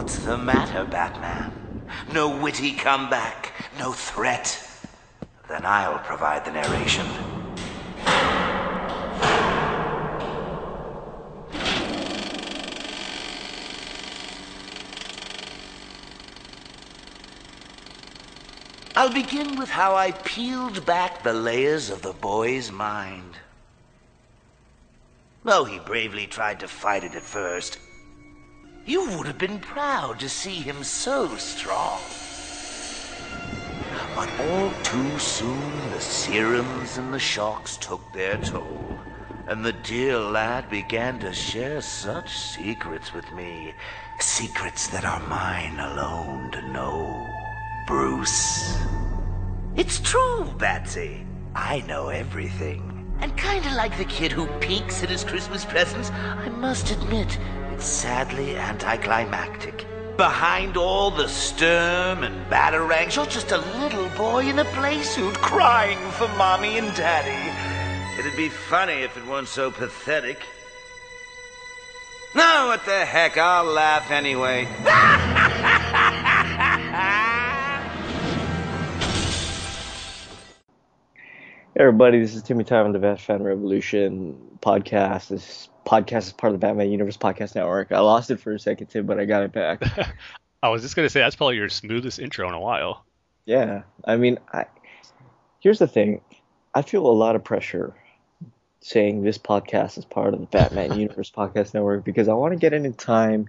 What's the matter, Batman? No witty comeback, no threat. Then I'll provide the narration. I'll begin with how I peeled back the layers of the boy's mind. Though he bravely tried to fight it at first, you would have been proud to see him so strong. But all too soon, the serums and the shocks took their toll, and the dear lad began to share such secrets with me. Secrets that are mine alone to know. Bruce. It's true, Batsy. I know everything. And kinda like the kid who peeks at his Christmas presents, I must admit, sadly anticlimactic. Behind all the sturm and batarangs, you're just a little boy in a play suit crying for mommy and daddy. It'd be funny if it weren't so pathetic. No, what the heck, I'll laugh anyway. Hey everybody, this is Timmy Time on the Batman Revolution podcast. This podcast is part of the Batman Universe Podcast Network. I lost it for a second, Tim, but I got it back. I was just gonna say that's probably your smoothest intro in a while. yeah, I mean, I, here's the thing. I feel a lot of pressure saying this podcast is part of the Batman Universe Podcast Network because I want to get it in time,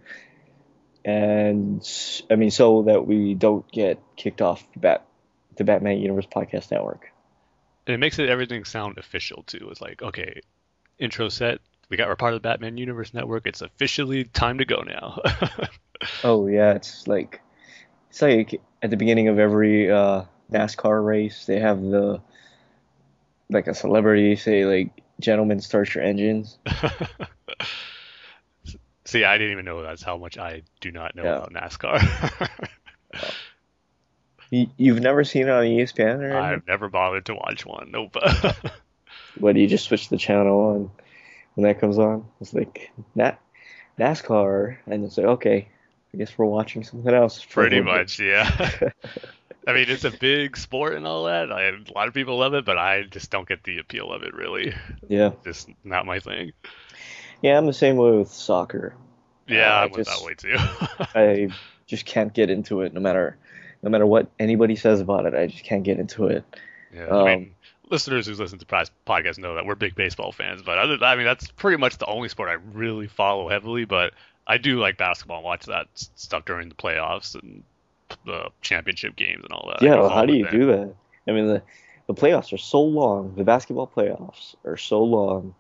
and I mean, so that we don't get kicked off the Bat the Batman Universe Podcast Network. And it makes it everything sound official too. It's like, okay, intro set. We got we're part of the Batman Universe Network. It's officially time to go now. Oh yeah, it's like it's like at the beginning of every uh, NASCAR race, they have the like a celebrity say like, "Gentlemen, start your engines." See, I didn't even know that's how much I do not know Yeah. about NASCAR. You, you've never seen it on ESPN or anything? I've never bothered to watch one. Nope. What do you just switch the channel on when that comes on? It's like Na- NASCAR, and it's like okay, I guess we're watching something else. Pretty much, yeah. I mean, it's a big sport and all that. I, a lot of people love it, but I just don't get the appeal of it. Really, Yeah, just not my thing. yeah, I'm the same way with soccer. Yeah, Uh, I I just- that way too. I just can't get into it, no matter no matter what anybody says about it. I just can't get into it. Yeah, Um, I mean, listeners who listen to podcasts know that we're big baseball fans, but other, I mean, that's pretty much the only sport I really follow heavily. But I do like basketball and watch that stuff during the playoffs and the championship games and all that. Yeah, well, how do you that. do that? I mean, the the playoffs are so long. The basketball playoffs are so long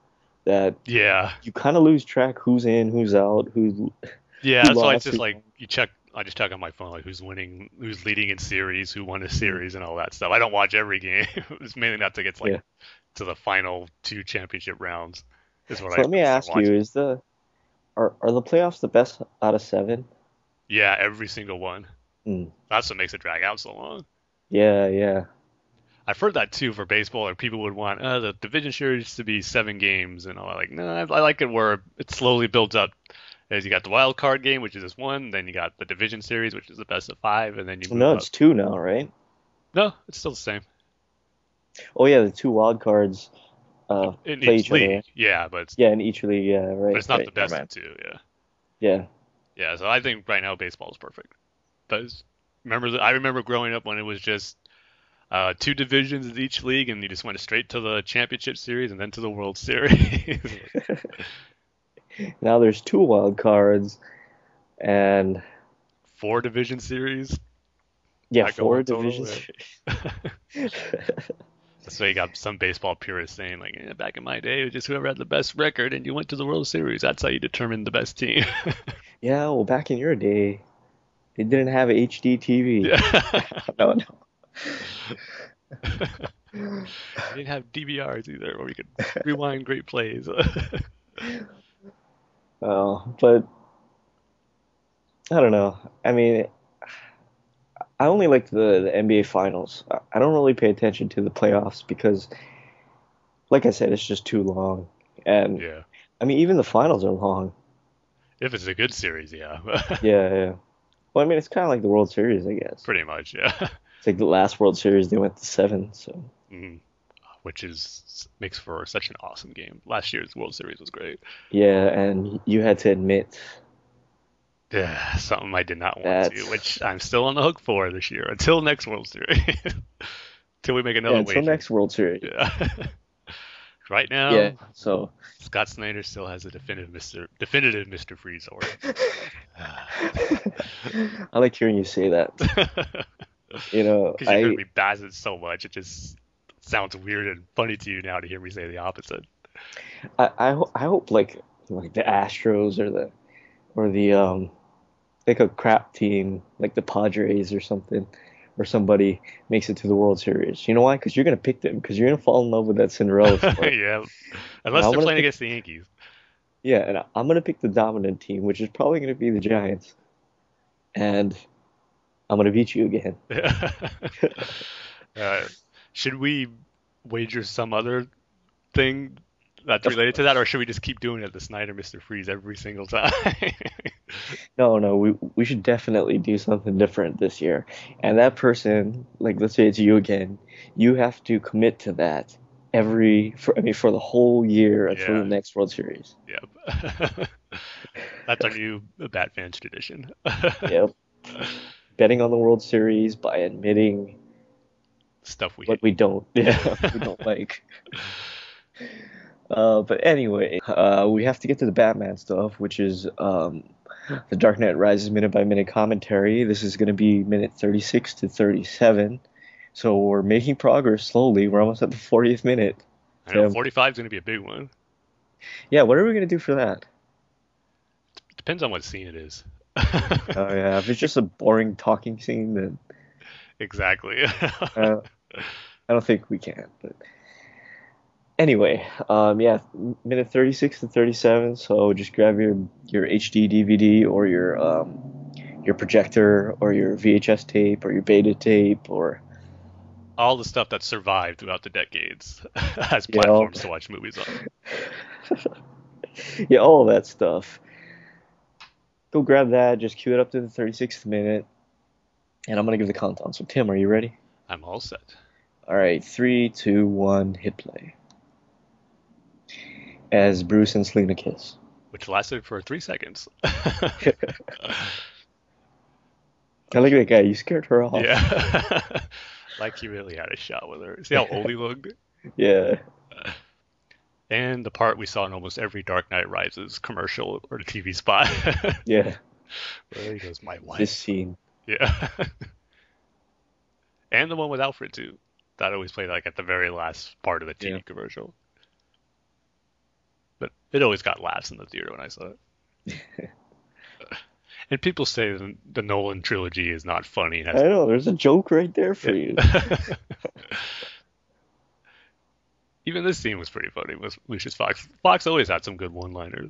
that Yeah, you kind of lose track who's in, who's out, who. yeah. Who So I just like you check. I just check on my phone like who's winning, who's leading in series, who Mm-hmm. won a series, and all that stuff. I don't watch every game. it's mainly not to get to, like Yeah. to the final two championship rounds. Is what So I let me ask watching. you: Is the are are the playoffs the best out of seven? Yeah, every single one. Hmm. That's what makes it drag out so long. Yeah, yeah, I've heard that too for baseball, or people would want uh, the division series to be seven games, and all. That like, no, I, I like it where it slowly builds up. As you got the wild card game, which is just one, then you got the division series, which is the best of five, and then you no, up. it's two now, right? No, it's still the same Oh yeah, the two wild cards uh, in play each each league. right? Yeah, but it's, Yeah, in each league, yeah, right. but it's not right, the best of two. Yeah, Yeah, yeah. So I think right now baseball is perfect. But remember, the, I remember growing up when it was just uh, two divisions in each league, and you just went straight to the championship series and then to the World Series. now there's two wild cards, and Four division series. yeah, go four total, divisions. So you got some baseball purists saying like, eh, back in my day, it was just whoever had the best record, and you went to the World Series. That's how you determined the best team. Yeah, well, back in your day, they didn't have HD TV. yeah. No, no. you didn't have DVRs either, where you could rewind great plays. Oh, but I don't know. I mean, I only like the, the NBA Finals. I- don't really pay attention to the playoffs because, like I said, it's just too long. And yeah. I mean, even the finals are long. If it's a good series, yeah. Yeah, yeah. Well, I mean, it's kind of like the World Series, I guess. Pretty much, yeah. It's like the last World Series they went to seven, so Mhm. Which is makes for such an awesome game. Last year's World Series was great. yeah. And you had to admit, Yeah, something I did not want That's- to, which I'm still on the hook for this year until next World Series. Till we make another yeah, until wager. next World Series. Yeah. right now, Yeah. So Scott Snyder still has a definitive Mr. definitive Mr. Freeze sword. I like hearing you say that. You know, Because you I heard me bash it so much, it just sounds weird and funny to you now to hear me say the opposite. I I, ho- I hope like like the Astros or the or the um like a crap team like the Padres or something or somebody makes it to the World Series. You know why? Because you're gonna pick them because you're gonna fall in love with that Cinderella story. yeah, unless they're playing pick- against the Yankees. yeah, and I'm gonna pick the dominant team, which is probably gonna be the Giants, and I'm gonna beat you again. uh, should we wager some other thing that's related to that, or should we just keep doing it the Snyder Mr. Freeze every single time? No, no, we we should definitely do something different this year. And that person, like let's say it's you again, you have to commit to that every for I mean for the whole year until Yeah. the next World Series. yep. that's our new Bat fans tradition. Yep. Betting on the World Series by admitting Stuff we what we don't yeah, we don't like. Uh, but anyway, uh, we have to get to the Batman stuff, which is um, the Dark Knight Rises minute by minute commentary. This is going to be minute 36 to 37. So we're making progress slowly. We're almost at the 40th minute. I know 45 is going to be a big one. Yeah, what are we going to do for that? Depends on what scene it is. Oh, yeah, if it's just a boring talking scene, then exactly. uh, I don't think we can. But anyway, um, yeah, minute 36 to 37. So just grab your your HD DVD or your um, your projector or your VHS tape or your beta tape or All the stuff that survived throughout the decades as platforms to watch movies on. yeah, all that stuff. Go grab that. Just cue it up to the 36th minute, and I'm gonna give the countdown. So Tim, are you ready? I'm all set. All right, three, two, one, hit play. As Bruce and Selina kiss. Which lasted for three seconds. I like that guy. You scared her off. yeah. like he really had a shot with her. See how old he looked? Yeah. And the part we saw in almost every Dark Knight Rises commercial or TV spot. Yeah. Where he goes, my wife. This scene. Yeah. and the one with Alfred too. That always played like at the very last part of the TV Yeah. commercial. But it always got laughs in the theater when I saw it. and people say the, the Nolan trilogy is not funny. I know. There's a joke right there for you. Even this scene was pretty funny with Lucius Fox. Fox always had some good one-liners.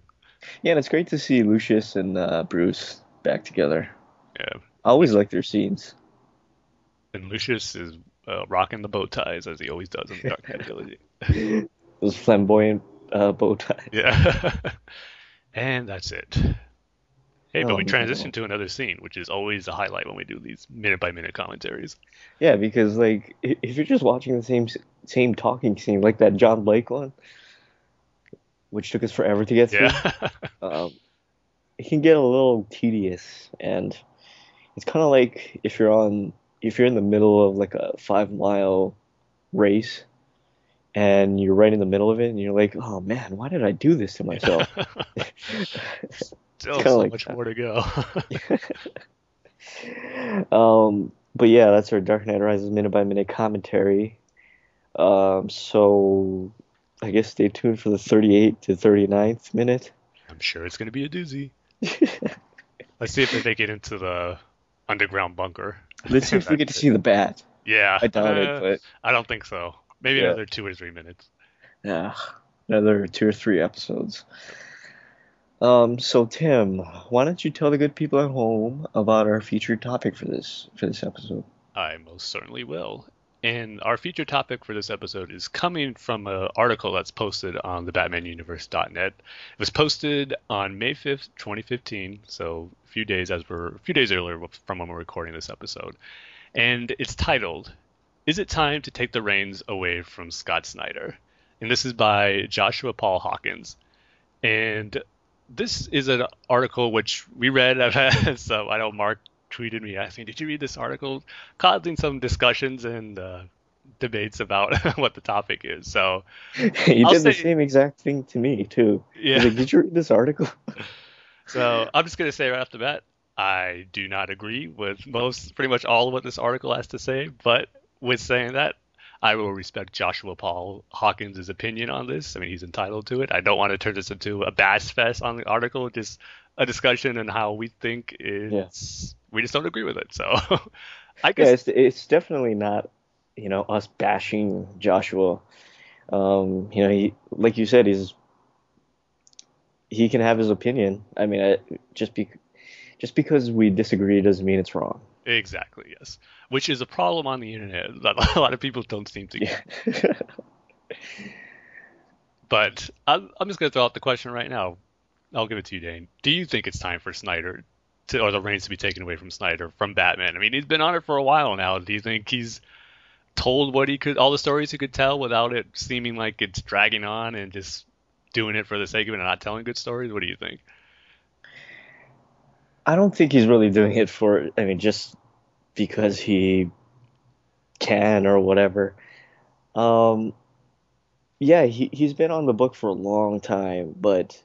Yeah, and it's great to see Lucius and uh, Bruce back together. Yeah. I always like their scenes. And Lucius is uh, rocking the bow ties as he always does in the Dark Knight trilogy. Those flamboyant uh, bow ties. Yeah. and that's it. Hey, but Oh, we no. transition to another scene, which is always a highlight when we do these minute by minute commentaries. Yeah, because like if you're just watching the same same talking scene, like that John Blake one, which took us forever to get through, Yeah. um, it can get a little tedious, and it's kind of like if you're on if you're in the middle of like a five mile race, and you're right in the middle of it, and you're like, oh man, why did I do this to myself? Still so like much that. more to go. um, but yeah, that's our Dark Knight Rises minute by minute commentary. Um, so I guess stay tuned for the 38 to 39th minute. I'm sure it's going to be a doozy. Let's see if they make it into the underground bunker. Let's see if we get to see the bat. Yeah. I doubt uh, it, but I don't think so. Maybe Yeah. another two or three minutes. yeah, another two or three episodes. Um, so Tim, why don't you tell the good people at home about our featured topic for this for this episode? I most certainly will. And our feature topic for this episode is coming from an article that's posted on the BatmanUniverse.net. It was posted on May 5th, 2015, so a few days as we're a few days earlier from when we're recording this episode, and it's titled "Is It Time to Take the Reins Away from Scott Snyder?" And this is by Joshua Paul Hawkins, and this is an article which we read. I've so I know Mark tweeted me asking, "Did you read this article?" Causing some discussions and uh, debates about what the topic is. So you I'll did say, the same exact thing to me too. Yeah. Like, did you read this article? so I'm just gonna say right off the bat, I do not agree with most, pretty much all of what this article has to say. But with saying that, I will respect Joshua Paul Hawkins' opinion on this. I mean, he's entitled to it. I don't want to turn this into a bash fest on the article, just a discussion and how we think it's. Yeah. We just don't agree with it. So, I guess yeah, it's, it's definitely not, you know, us bashing Joshua. Um, you know, he, like you said, he's he can have his opinion. I mean, I, just be, just because we disagree doesn't mean it's wrong. Exactly. Yes which is a problem on the internet that a lot of people don't seem to get. Yeah. but I'm, I'm just going to throw out the question right now. I'll give it to you, Dane. Do you think it's time for Snyder to, or the reins to be taken away from Snyder from Batman? I mean, he's been on it for a while now. Do you think he's told what he could, all the stories he could tell without it seeming like it's dragging on and just doing it for the sake of it and not telling good stories? What do you think? I don't think he's really doing it for. I mean, just because he can or whatever. Um, yeah, he he's been on the book for a long time, but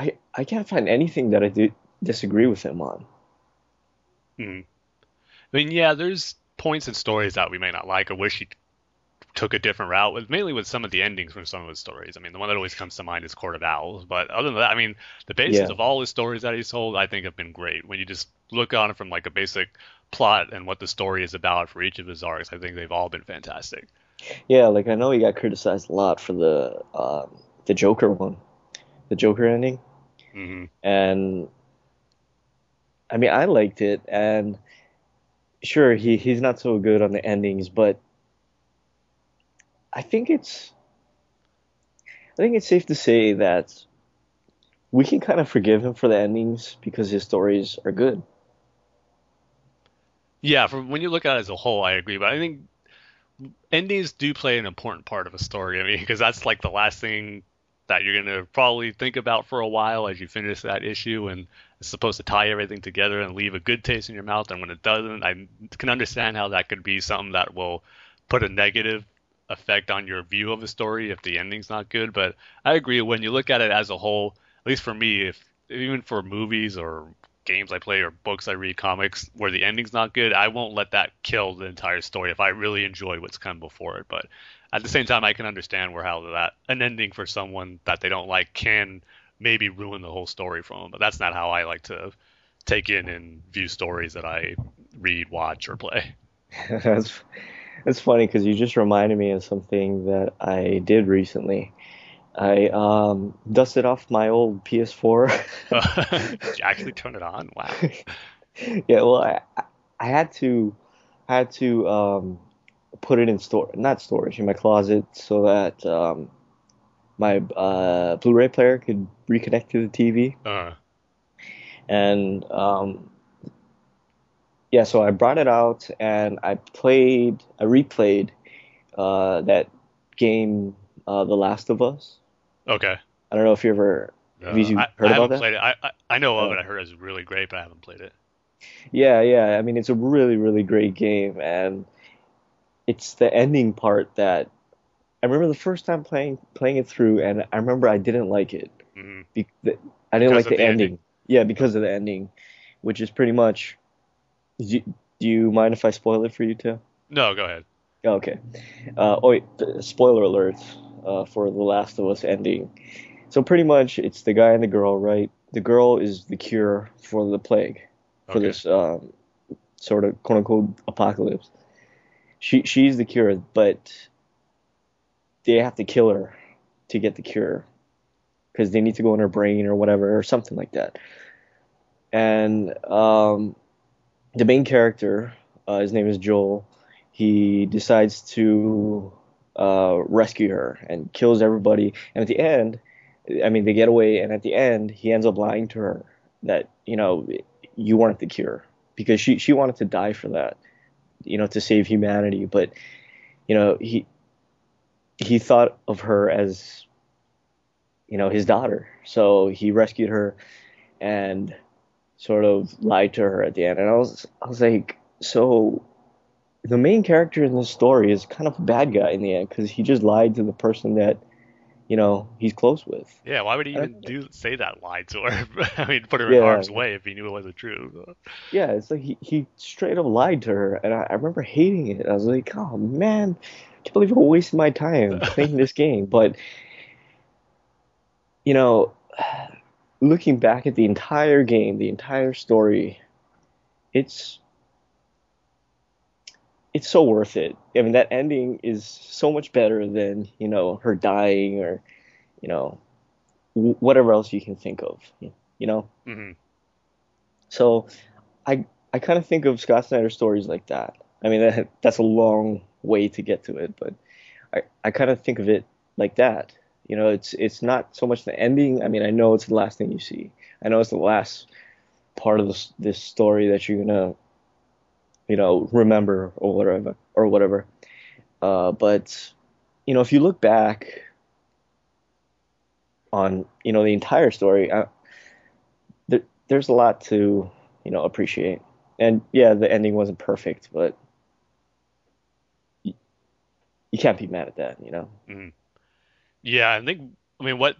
I I can't find anything that I do disagree with him on. Hmm. I mean, yeah, there's points and stories that we may not like or wish he took a different route with mainly with some of the endings from some of his stories. I mean, the one that always comes to mind is Court of Owls. But other than that, I mean, the basis yeah. of all his stories that he's told, I think, have been great. When you just look on it from like a basic plot and what the story is about for each of his arcs, I think they've all been fantastic. Yeah, like I know he got criticized a lot for the um, the Joker one, the Joker ending, mm-hmm. and I mean I liked it, and sure he he's not so good on the endings, but I think it's I think it's safe to say that we can kind of forgive him for the endings because his stories are good. Yeah, from when you look at it as a whole, I agree. But I think endings do play an important part of a story. I mean, because that's like the last thing that you're gonna probably think about for a while as you finish that issue, and it's supposed to tie everything together and leave a good taste in your mouth. And when it doesn't, I can understand how that could be something that will put a negative effect on your view of a story if the ending's not good. But I agree when you look at it as a whole, at least for me, if even for movies or games I play or books I read, comics where the ending's not good, I won't let that kill the entire story if I really enjoy what's come before it. But at the same time, I can understand where how that an ending for someone that they don't like can maybe ruin the whole story for them. But that's not how I like to take in and view stories that I read, watch, or play. that's it's funny because you just reminded me of something that I did recently. I um, dusted off my old PS4. did you actually turn it on? Wow. yeah, well, I, I had to, I had to um, put it in store, not storage, in my closet, so that um, my uh, Blu-ray player could reconnect to the TV. Uh-huh. And um, yeah, so I brought it out and I played, I replayed uh, that game, uh, The Last of Us. Okay. I don't know if you ever have you I, heard I about that. Played it. I, I, I know of it. I heard it's really great, but I haven't played it. Yeah, yeah. I mean, it's a really, really great game, and it's the ending part that I remember the first time playing playing it through, and I remember I didn't like it. Mm-hmm. Be- I didn't because like the, the ending. ending. Yeah, because of the ending, which is pretty much do you, mind if I spoil it for you too? No, go ahead. Okay. Uh, oh wait, spoiler alert uh, for The Last of Us ending. So pretty much, it's the guy and the girl, right? The girl is the cure for the plague, for okay. this um, sort of quote unquote apocalypse. She she's the cure, but they have to kill her to get the cure because they need to go in her brain or whatever or something like that. And um, the main character, uh, his name is Joel. He decides to uh, rescue her and kills everybody. And at the end, I mean, they get away, and at the end, he ends up lying to her that you know you weren't the cure because she she wanted to die for that, you know, to save humanity. But you know, he he thought of her as you know his daughter, so he rescued her and sort of lied to her at the end. And I was I was like, so the main character in this story is kind of a bad guy in the end because he just lied to the person that you know he's close with. Yeah, why would he even do say that lie to her? I mean, put her Yeah. in harm's way if he knew it wasn't true. Yeah, it's like he, he straight up lied to her, and I, I remember hating it. I was like, oh man, I can't believe I wasted my time playing this game. But you know, looking back at the entire game, the entire story, it's it's so worth it. I mean, that ending is so much better than you know her dying or you know whatever else you can think of. You know. hmm So I I kind of think of Scott Snyder stories like that. I mean that, that's a long way to get to it, but I, I kind of think of it like that. You know, it's it's not so much the ending. I mean, I know it's the last thing you see. I know it's the last part of this this story that you're gonna, you know, remember or whatever or whatever. Uh, but you know, if you look back on you know the entire story, I, there, there's a lot to you know appreciate. And yeah, the ending wasn't perfect, but you, you can't be mad at that, you know. Yeah, I think. I mean, what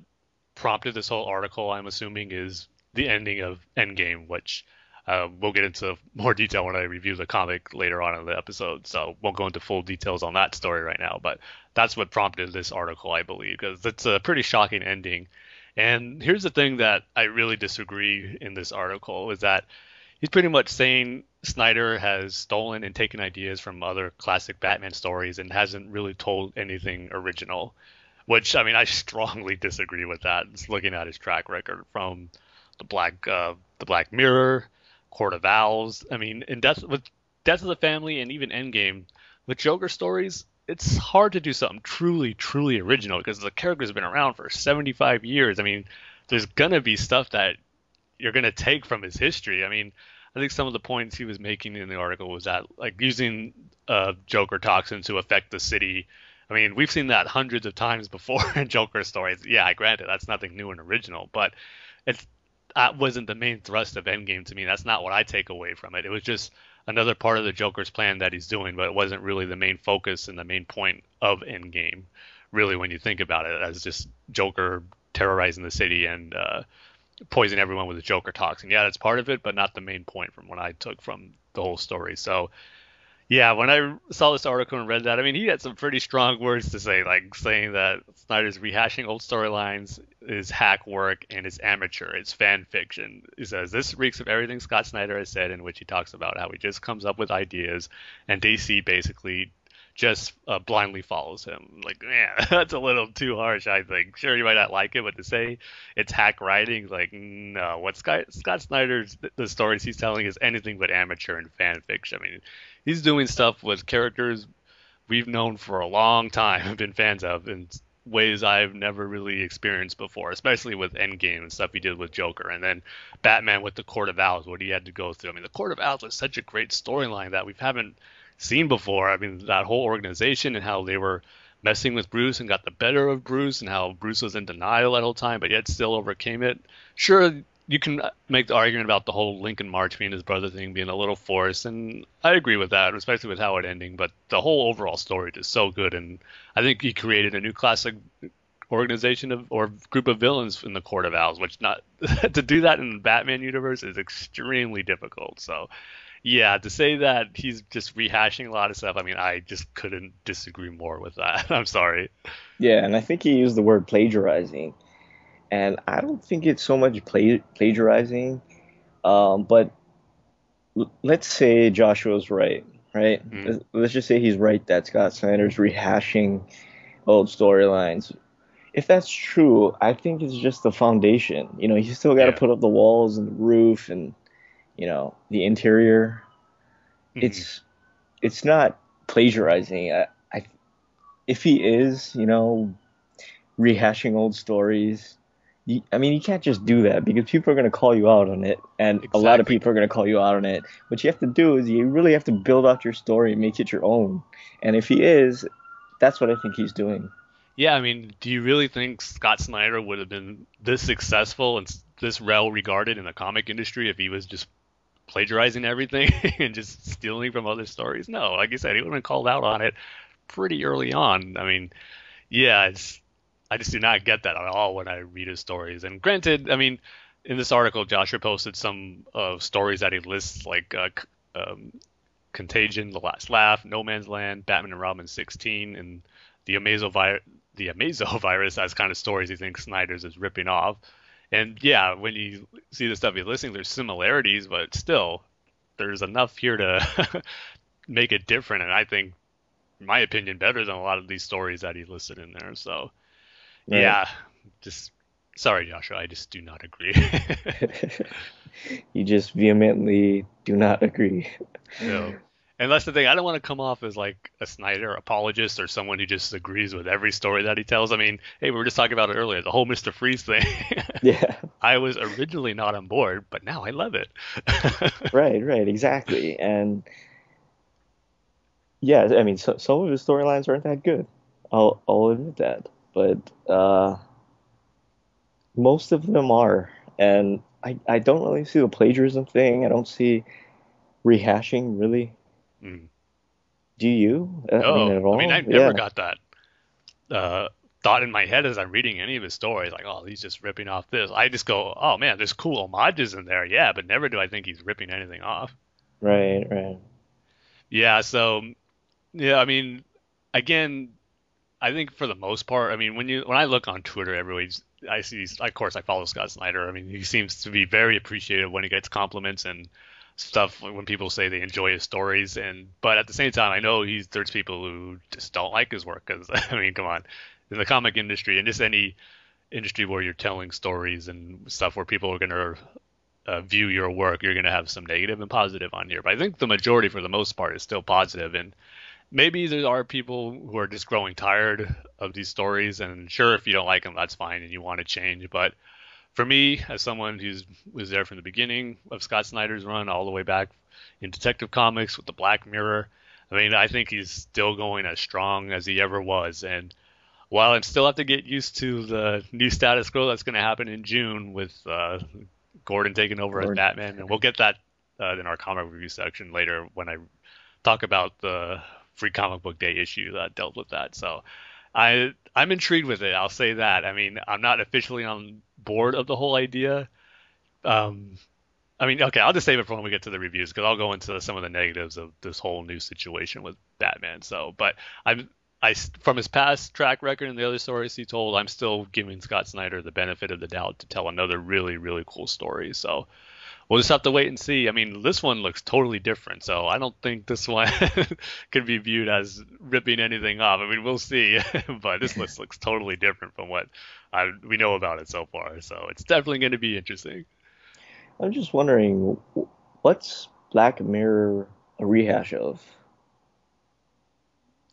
prompted this whole article, I'm assuming, is the ending of Endgame, which uh, we'll get into more detail when I review the comic later on in the episode. So won't go into full details on that story right now, but that's what prompted this article, I believe, because it's a pretty shocking ending. And here's the thing that I really disagree in this article is that he's pretty much saying Snyder has stolen and taken ideas from other classic Batman stories and hasn't really told anything original. Which I mean, I strongly disagree with that. Just looking at his track record from the Black, uh, the Black Mirror, Court of Owls. I mean, in Death with Death of the Family and even Endgame, with Joker stories, it's hard to do something truly, truly original because the character's been around for 75 years. I mean, there's gonna be stuff that you're gonna take from his history. I mean, I think some of the points he was making in the article was that like using uh, Joker toxin to affect the city. I mean, we've seen that hundreds of times before in Joker stories. Yeah, I granted, that's nothing new and original, but it's that wasn't the main thrust of Endgame to me. That's not what I take away from it. It was just another part of the Joker's plan that he's doing, but it wasn't really the main focus and the main point of Endgame. Really, when you think about it, as just Joker terrorizing the city and uh, poisoning everyone with the Joker toxin. Yeah, that's part of it, but not the main point from what I took from the whole story. So, yeah, when I saw this article and read that, I mean, he had some pretty strong words to say, like saying that Snyder's rehashing old storylines is hack work and it's amateur, it's fan fiction. He says this reeks of everything Scott Snyder has said, in which he talks about how he just comes up with ideas and DC basically just uh, blindly follows him. Like, man, that's a little too harsh. I think. Sure, you might not like it, but to say it's hack writing, like, no. What Scott, Scott Snyder's the stories he's telling is anything but amateur and fan fiction. I mean, he's doing stuff with characters we've known for a long time, been fans of, in ways I've never really experienced before, especially with Endgame and stuff he did with Joker, and then Batman with the Court of Owls, what he had to go through. I mean, the Court of Owls was such a great storyline that we haven't seen before. I mean, that whole organization and how they were messing with Bruce and got the better of Bruce, and how Bruce was in denial that whole time, but yet still overcame it. Sure, you can make the argument about the whole Lincoln March being his brother thing being a little forced, and I agree with that, especially with how it ending. But the whole overall story is so good, and I think he created a new classic organization of or group of villains in the Court of Owls, which not to do that in the Batman universe is extremely difficult. So, yeah, to say that he's just rehashing a lot of stuff, I mean, I just couldn't disagree more with that. I'm sorry. Yeah, and I think he used the word plagiarizing, and I don't think it's so much pla- plagiarizing, um, but l- let's say Joshua's right, right? Mm. Let's- Let's just say he's right that Scott Snyder's rehashing old storylines. If that's true, I think it's just the foundation. You know, you still got to Yeah. put up the walls and the roof and, you know, the interior. Mhm. It's it's not plagiarizing. I, I, if he is, you know, rehashing old stories, you, I mean, you can't just do that because people are going to call you out on it, and a lot of people are going to call you out on it. What you have to do is you really have to build out your story and make it your own. And if he is, that's what I think he's doing. Yeah, I mean, do you really think Scott Snyder would have been this successful and this well regarded in the comic industry if he was just plagiarizing everything and just stealing from other stories? No, like you said, he would have been called out on it pretty early on. I mean, yeah, it's I just do not get that at all when I read his stories. And granted, I mean, in this article, Joshua posted some uh, stories that he lists, like uh, um, Contagion, The Last Laugh, No Man's Land, Batman and Robin 16, and the Amazo virus. The Amazo virus as kind of stories he thinks Snyder's is ripping off. And yeah, when you see the stuff he's listing, there's similarities, but still, there's enough here to make it different. And I think, in my opinion, better than a lot of these stories that he listed in there. So, Right. yeah, just sorry, Joshua, I just do not agree. you just vehemently do not agree. No. And that's the thing. I don't want to come off as like a Snyder apologist or someone who just agrees with every story that he tells. I mean, hey, we were just talking about it earlier, the whole Mr. Freeze thing. Yeah. I was originally not on board, but now I love it. Right, right, exactly. And yeah, I mean, so, some of his storylines aren't that good. I'll I'll admit that. But uh, most of them are. And I, I don't really see the plagiarism thing. I don't see rehashing really. Mm. Do you? Uh, I mean, at all? I mean, I never Yeah. got that uh, thought in my head as I'm reading any of his stories. Like, oh, he's just ripping off this. I just go, oh man, there's cool homages in there, yeah, but never do I think he's ripping anything off. Right, right. Yeah, so yeah, I mean, again, I think for the most part, I mean, when you when I look on Twitter, everybody's I see, of course, I follow Scott Snyder. I mean, he seems to be very appreciative when he gets compliments and stuff when people say they enjoy his stories. And but at the same time, I know he's there's people who just don't like his work because I mean, come on, in the comic industry and just any industry where you're telling stories and stuff where people are gonna uh, view your work, you're to have some negative and positive on here. But I think the majority, for the most part, is still positive. And maybe there are people who are just growing tired of these stories. And sure, if you don't like them, that's fine, and you want to change. But for me, as someone who's was there from the beginning of Scott Snyder's run, all the way back in Detective Comics with the Black Mirror, I mean, I think he's still going as strong as he ever was. And while I still have to get used to the new status quo that's going to happen in June with uh, Gordon taking over Gordon. as Batman, and we'll get that uh, in our comic review section later when I talk about the free comic book day issue that dealt with that. So I I'm intrigued with it. I'll say that. I mean, I'm not officially on board of the whole idea. Um, I mean, okay, I'll just save it for when we get to the reviews because I'll go into some of the negatives of this whole new situation with Batman. So, but I'm I from his past track record and the other stories he told, I'm still giving Scott Snyder the benefit of the doubt to tell another really really cool story. So we'll just have to wait and see. I mean, this one looks totally different, so I don't think this one could be viewed as ripping anything off. I mean, we'll see, but this list looks totally different from what I, we know about it so far. So it's definitely going to be interesting. I'm just wondering, what's Black Mirror a rehash of?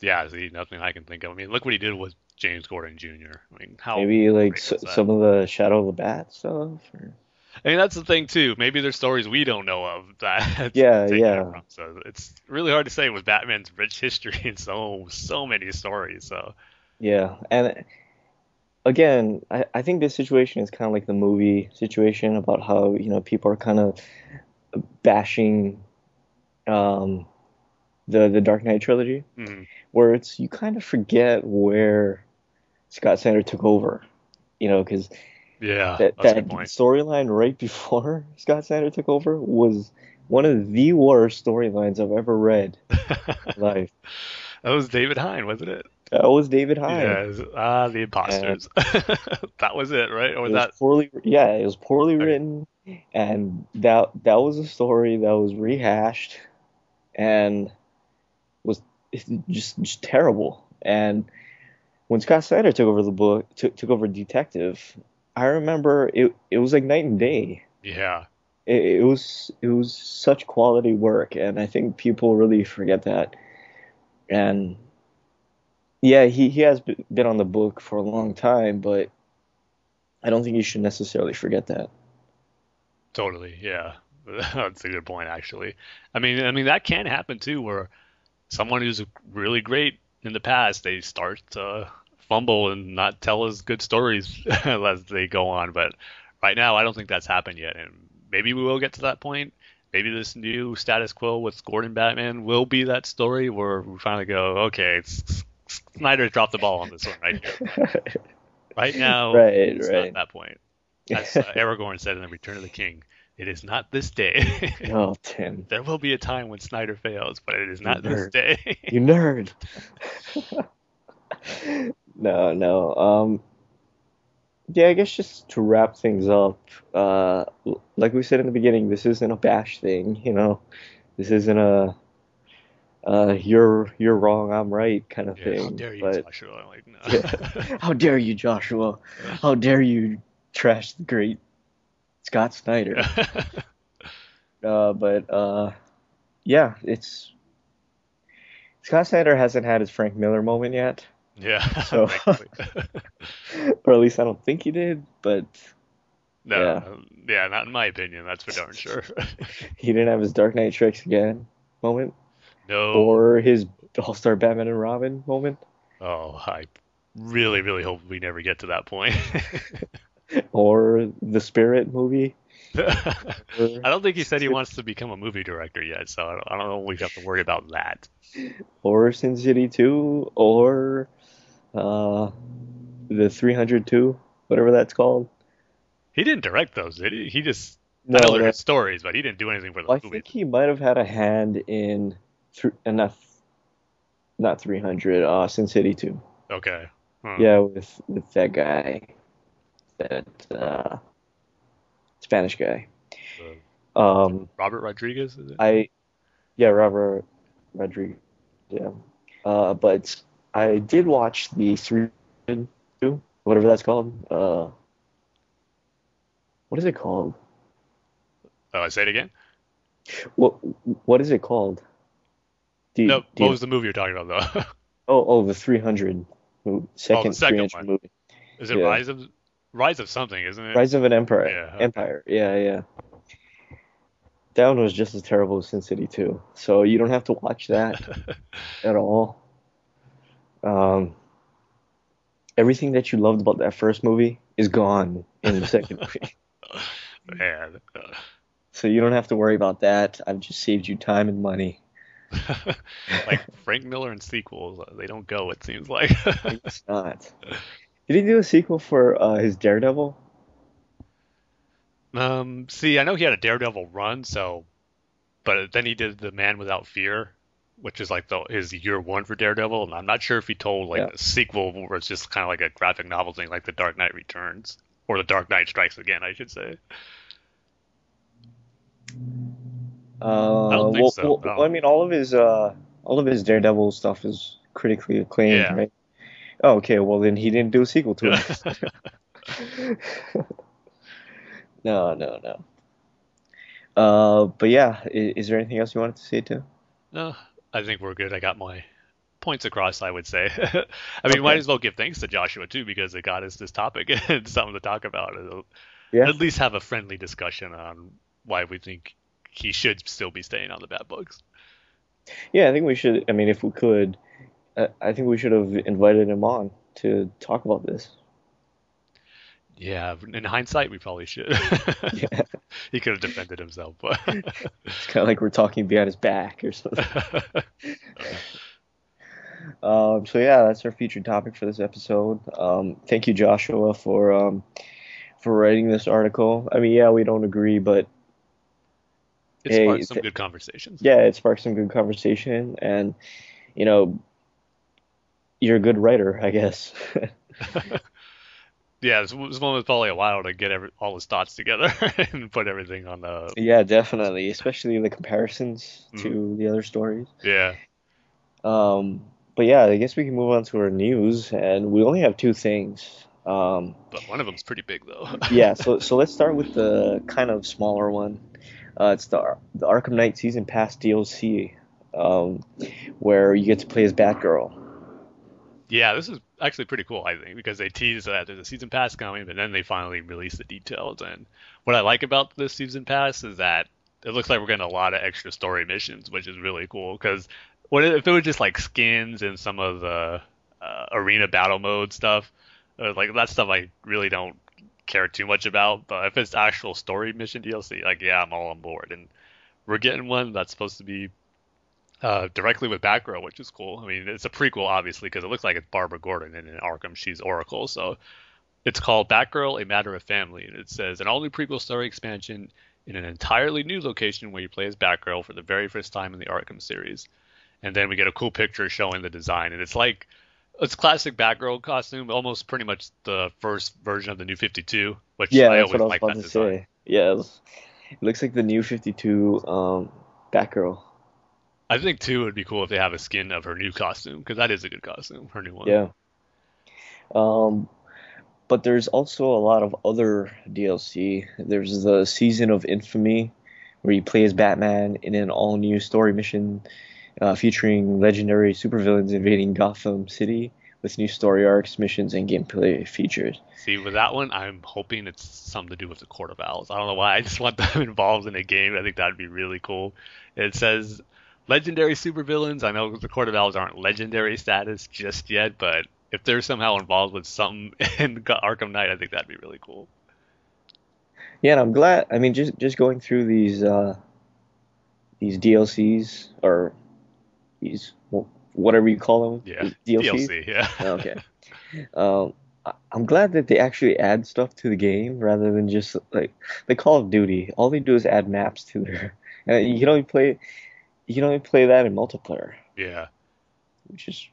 Yeah, see, nothing I can think of. I mean, look what he did with James Gordon Jr. I mean, how Maybe like some of the Shadow of the Bat stuff? Or... I mean, that's the thing too. Maybe there's stories we don't know of that. Yeah, yeah. From. So it's really hard to say with Batman's rich history and so so many stories. So Yeah, and again, I, I think this situation is kind of like the movie situation about how, you know, people are kind of bashing um, the the Dark Knight trilogy, mm, where it's you kind of forget where Scott Snyder took over, you know, because yeah, that that storyline right before Scott Snyder took over was one of the worst storylines I've ever read life. that was David Hine, wasn't it? That was David Hine. Yes. Ah, the imposters. that was it, right? Or was that? poorly, yeah, it was poorly Okay. written, and that that was a story that was rehashed, and was just just terrible. And when Scott Snyder took over the book, took took over Detective, I remember it it was like night and day. Yeah. it, it was it was such quality work, and I think people really forget that. And yeah, he he has been on the book for a long time, but I don't think you should necessarily forget that. Totally, yeah. That's a good point, actually. I mean, I mean that can happen too, where someone who's really great in the past, they start to fumble and not tell as good stories as they go on. But right now, I don't think that's happened yet, and maybe we will get to that point. Maybe this new status quo with Gordon Batman will be that story where we finally go, okay, it's, Snyder dropped the ball on this one right here. right now, Right, it's right. not that point. As uh, Aragorn said in The Return of the King, it is not this day. oh, Tim, there will be a time when Snyder fails, but it is not this nerd. day. you nerd. No, no. Um, yeah, I guess just to wrap things up, uh, like we said in the beginning, this isn't a bash thing, you know. This isn't a uh, you're you're wrong, I'm right kind of Yeah, thing. how dare you, but Joshua? Like, no. Yeah. how dare you, Joshua? How dare you trash the great Scott Snyder? Uh, but uh, yeah, it's Scott Snyder hasn't had his Frank Miller moment yet, yeah. So- or at least I don't think he did. But no, Yeah. yeah, not in my opinion. That's for darn sure. he didn't have his Dark Knight Strikes Again moment, no. or his All Star Batman and Robin moment, oh, I really, really hope we never get to that point. or the Spirit movie. I don't think he said he wants to become a movie director yet, so I don't, I don't know if we have to worry about that. or Sin City 2, or uh, the 302, whatever that's called. He didn't direct those, did he? He just No, I know they're that- stories, but he didn't do anything for the well, I think he might have had a hand in th- enough, not 300, uh, Sin City 2. Okay. Hmm. Yeah, with with that guy, that uh, Spanish guy. Uh, Um, Robert Rodriguez, is it? I, yeah, Robert Rodriguez. Yeah, uh, but I did watch the 302, whatever that's called. Uh, what is it called? oh, I say it again. What what is it called? Do No, do what was the movie you're talking about though? oh oh the 300 mo- second, Oh, second 300 movie. is it Yeah. Rise of Rise of something, isn't it? Rise of an Empire. Yeah, okay. Empire. Yeah, yeah. That one was just as terrible as Sin City 2. So you don't have to watch that at all. Um, everything that you loved about that first movie is gone in the second movie. Man. So you don't have to worry about that. I've just saved you time and money. like Frank Miller and sequels, uh, they don't go. It seems like. It's not. Did he do a sequel for uh, his Daredevil? um, see, I know he had a Daredevil run, so, but then he did the Man Without Fear, which is like the his year one for Daredevil, and I'm not sure if he told like Yeah. a sequel where it's just kind of like a graphic novel thing, like The Dark Knight Returns or The Dark Knight Strikes Again, I should say. Uh, don't think well, so, well, no. I mean, all of his uh, all of his Daredevil stuff is critically acclaimed, Yeah. right? Oh, okay. Well, then he didn't do a sequel to it. no, no, no. Uh, but yeah, is, is there anything else you wanted to say too? No, I think we're good. I got my points across, I would say. I mean, might as well give thanks to Joshua too because it got us this topic and something to talk about. It'll Yeah. At least have a friendly discussion on why we think he should still be staying on the bad books. Yeah, I think we should. I mean, if we could, uh, I think we should have invited him on to talk about this. Yeah, in hindsight, we probably should. Yeah. he could have defended himself, but It's kind of like we're talking behind his back or something. Um, so yeah, that's our featured topic for this episode. Um, thank you, Joshua, for um, for writing this article. I mean, yeah, we don't agree, but it Hey, sparked some th- good conversations. yeah, it sparked some good conversation, and you know, you're a good writer, I guess. Yeah, this was one was probably a while to get every, all his thoughts together and put everything on the. yeah, definitely, especially the comparisons to the other stories. Yeah. Um, but yeah, I guess we can move on to our news, and we only have two things. Um, But one of them's pretty big though. yeah, so so let's start with the kind of smaller one. Uh, it's the the Arkham Knight Season Pass DLC, um, where you get to play as Batgirl. Yeah, this is actually pretty cool, I think, because they teased that there's a season pass coming, but then they finally released the details. And what I like about this season pass is that it looks like we're getting a lot of extra story missions, which is really cool. Because what if it was just like skins and some of the uh, arena battle mode stuff? uh, Like that stuff, I really don't care too much about. But if it's actual story mission DLC, like yeah, I'm all on board. And we're getting one that's supposed to be uh, directly with Batgirl, which is cool. I mean, it's a prequel, obviously, because it looks like it's Barbara Gordon, and in Arkham, she's Oracle. So it's called Batgirl: A Matter of Family, and it says an all-new prequel story expansion in an entirely new location where you play as Batgirl for the very first time in the Arkham series. And then we get a cool picture showing the design, and it's like it's classic Batgirl costume, almost pretty much the first version of the New 52, which Yeah, I that's always what I was like about that to design. say. Yeah, it looks like the new 52 um, Batgirl. I think too it would be cool if they have a skin of her new costume because that is a good costume, her new one. Yeah. Um, but there's also a lot of other DLC. There's the Season of Infamy, where you play as Batman in an all-new story mission uh, featuring legendary supervillains invading Gotham City with new story arcs, missions, and gameplay features. See, with that one, I'm hoping it's something to do with the Court of Owls. I don't know why. I just want them involved in a game. I think that'd be really cool. It says legendary supervillains. I know the Court of Owls aren't legendary status just yet, but if they're somehow involved with something in Arkham Knight, I think that'd be really cool. Yeah, and I'm glad. I mean, just just going through these uh, these DLCs or these wh- whatever you call them, Yeah, DLCs. DLC. Yeah. Okay. Um, I- I'm glad that they actually add stuff to the game rather than just like the Call of Duty. All they do is add maps to their. And you can only play, you can only play that in multiplayer, Yeah. which is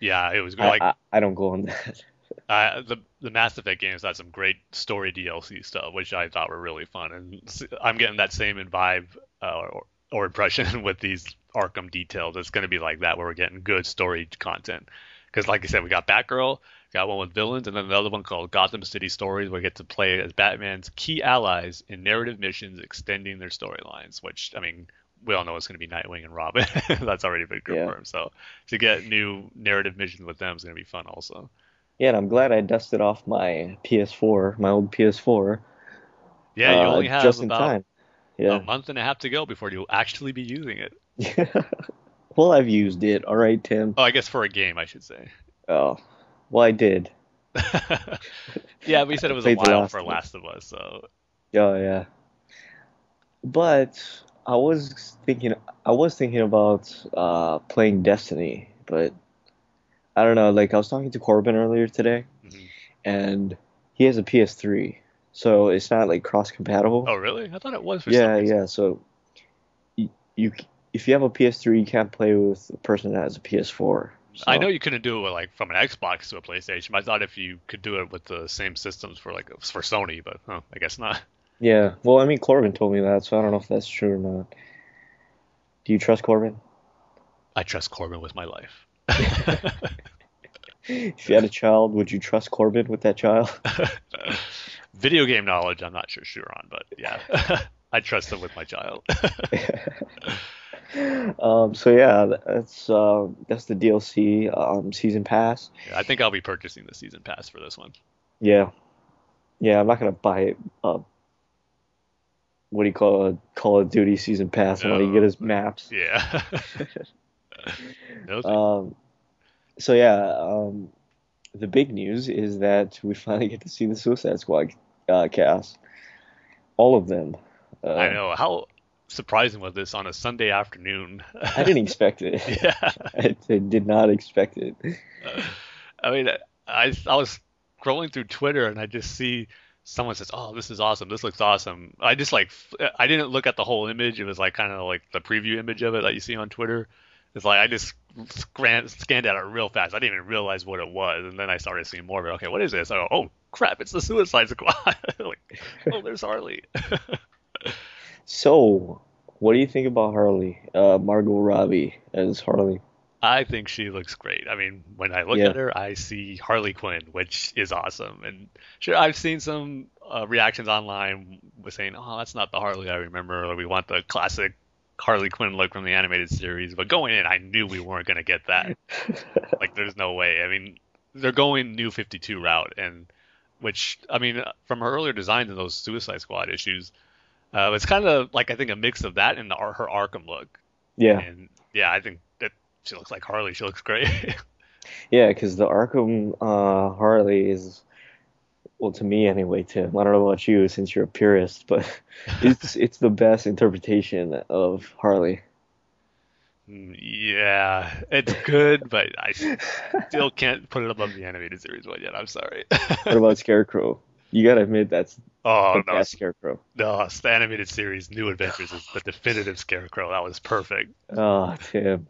Yeah. It was I, like I, I don't go on that. Uh, the the Mass Effect games had some great story DLC stuff, which I thought were really fun, and I'm getting that same vibe uh, or, or impression with these Arkham details. It's going to be like that, where we're getting good story content. Because, like I said, we got Batgirl, got one with villains, and then another one called Gotham City Stories, where we get to play as Batman's key allies in narrative missions extending their storylines. Which, I mean, we all know it's going to be Nightwing and Robin. That's already been Yeah. confirmed. So to get new narrative missions with them is going to be fun, also. Yeah, and I'm glad I dusted off my PS4, my old PS4, Yeah, you uh, only have just in time. Yeah. a month and a half to go before you'll actually be using it. well, I've used it. All right, Tim. Oh, I guess for a game, I should say. Oh, well, I did. yeah, we said it was a while Last for. Last of Us, so Oh yeah. But I was thinking I was thinking about uh playing Destiny, but I don't know, like I was talking to Corbin earlier today Mhm. and he has a PS3. So it's not like cross compatible. oh really? I thought it was for yeah, yeah. So you, you if you have a PS3, you can't play with a person that has a PS4. I know you couldn't do it like from an Xbox to a PlayStation. But I thought if you could do it with the same systems for like for Sony, but huh, I guess not. Yeah. Well, I mean Corbin told me that, so I don't know if that's true or not. Do you trust Corbin? I trust Corbin with my life. If you had a child, would you trust Corbin with that child? Video game knowledge, I'm not sure sure on, but yeah, I trust him with my child. Um, so yeah, that's uh, that's the DLC um, season pass. Yeah, I think I'll be purchasing the season pass for this one. Yeah, yeah, I'm not gonna buy it. Uh, what do you call it? Call of Duty season pass, and all you get his maps. Yeah. Um, so yeah, um, the big news is that we finally get to see the Suicide Squad uh, cast, all of them. Uh, I know how surprising was this on a Sunday afternoon. I didn't expect it. yeah. I, I did not expect it. I mean, I I was scrolling through Twitter and I just see someone says, "Oh, this is awesome. This looks awesome." I just like I didn't look at the whole image. It was like kind of like the preview image of it that you see on Twitter. It's like I just scanned, scanned at it real fast. I didn't even realize what it was, and then I started seeing more of it. Okay, what is this? I go, "Oh crap! It's the Suicide Squad." like, oh, there's Harley. So, what do you think about Harley? Uh, Margot Robbie as Harley. I think she looks great. I mean, when I look Yeah. at her, I see Harley Quinn, which is awesome. And sure, I've seen some uh, reactions online with saying, "Oh, that's not the Harley I remember," or "We want the classic Harley Quinn look from the animated series." But going in, I knew we weren't gonna get that. like, there's no way. I mean, they're going New 52 route, and which I mean, from her earlier designs in those Suicide Squad issues, uh, it's kind of like I think a mix of that and the, her Arkham look. Yeah, And yeah, I think she looks like Harley. She looks great. yeah, because the Arkham uh, Harley is, well, to me anyway, Tim. I don't know about you since you're a purist, but it's it's the best interpretation of Harley. Mm, yeah, it's good, but I still can't put it above the animated series one yet. I'm sorry. What about Scarecrow? You gotta admit that's oh the no, best Scarecrow. no, it's the animated series New Adventures is the definitive Scarecrow. That was perfect. Oh, Tim.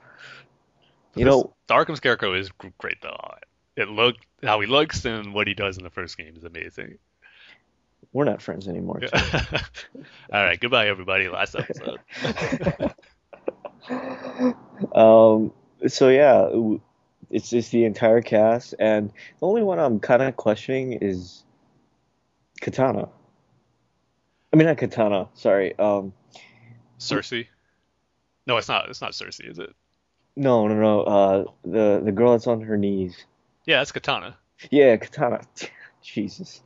You This- know, the Arkham Scarecrow is great though. It looked how he looks and what he does in the first game is amazing. we're not friends anymore. All right, goodbye everybody. Last episode. um, so yeah, it's just the entire cast, and the only one I'm kind of questioning is Katana. I mean, not Katana. Sorry. Um, Cersei. No, it's not. It's not Cersei, is it? No, no, no. Uh, the the girl that's on her knees. Yeah, it's Katana. Yeah, Katana. Jesus.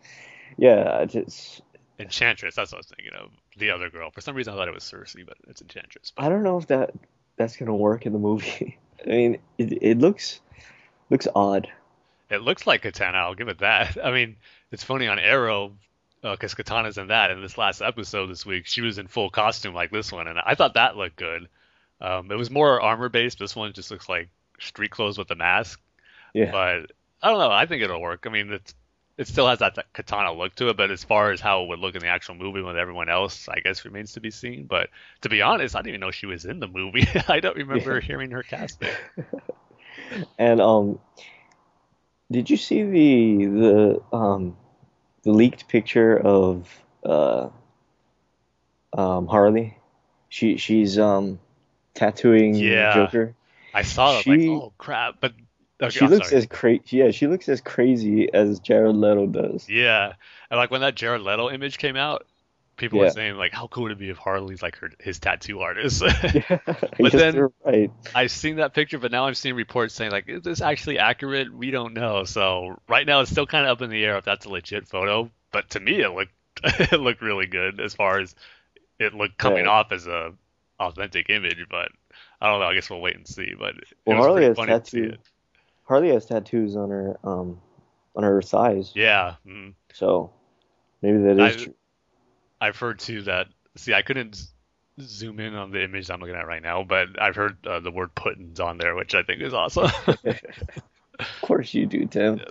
Yeah, just Enchantress. That's what I was thinking of. The other girl. For some reason, I thought it was Cersei, but it's Enchantress. But... I don't know if that that's gonna work in the movie. I mean, it it looks looks odd. It looks like Katana. I'll give it that. I mean, it's funny on Arrow because Katana's in that. In this last episode this week, she was in full costume like this one, and I thought that looked good. Um, it was more armor based. This one just looks like street clothes with a mask. Yeah. But I don't know. I think it'll work. I mean, it's it still has that, that katana look to it, but as far as how it would look in the actual movie with everyone else, I guess remains to be seen. But to be honest, I didn't even know she was in the movie. I don't remember Yeah. hearing her casting. And um, did you see the the um the leaked picture of uh um Harley? She she's um tattooing Yeah. Joker. I saw it like, oh crap! But okay, she I'm looks sorry. as cra yeah, she looks as crazy as Jared Leto does. Yeah, and like when that Jared Leto image came out, people were saying like, how cool would it be if Harley's like her his tattoo artist? Yeah, But then- right. I've seen that picture, but now I'm seeing reports saying like, is this actually accurate? We don't know. So right now it's still kind of up in the air if that's a legit photo. But to me, it looked it looked really good as far as it looked coming Yeah. off as a authentic image. But I don't know. I guess we'll wait and see. But Well, Harley has funny to see tattoo. it. Harley has tattoos on her um on her thighs. Yeah. mm. So maybe that is I- true. I've heard too that. See, I couldn't zoom in on the image I'm looking at right now, but I've heard uh, the word "puttins" on there, which I think is awesome. Of course you do, Tim.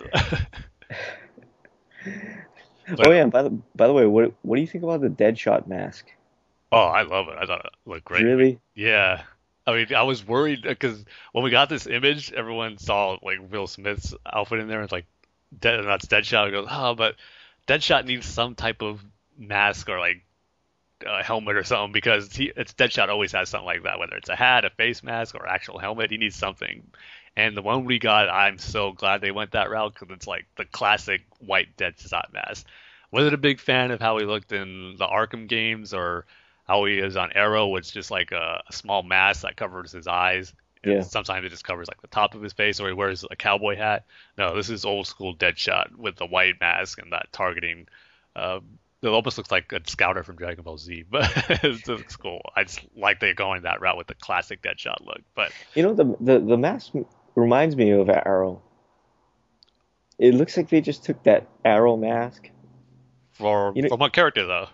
But- oh yeah, by the by the way, what what do you think about the Deadshot mask? Oh, I love it. I thought it looked great. Really? Yeah. I mean, I was worried because when we got this image, everyone saw like Will Smith's outfit in there. And It's like, Dead, and that's Deadshot. It goes, oh, but Deadshot needs some type of mask or like a helmet or something because he, it's Deadshot always has something like that, whether it's a hat, a face mask, or actual helmet. He needs something. And the one we got, I'm so glad they went that route because it's like the classic white Deadshot mask. Wasn't a big fan of how he looked in the Arkham games or how he is on Arrow, which is just like a, a small mask that covers his eyes. And Yeah. Sometimes it just covers like the top of his face, or he wears a cowboy hat. No, this is old school Deadshot with the white mask and that targeting. Uh, it almost looks like a scouter from Dragon Ball Z, but it looks cool. I just like they're going that route with the classic Deadshot look. But You know the the the mask reminds me of Arrow. It looks like they just took that Arrow mask for You know- from what character though?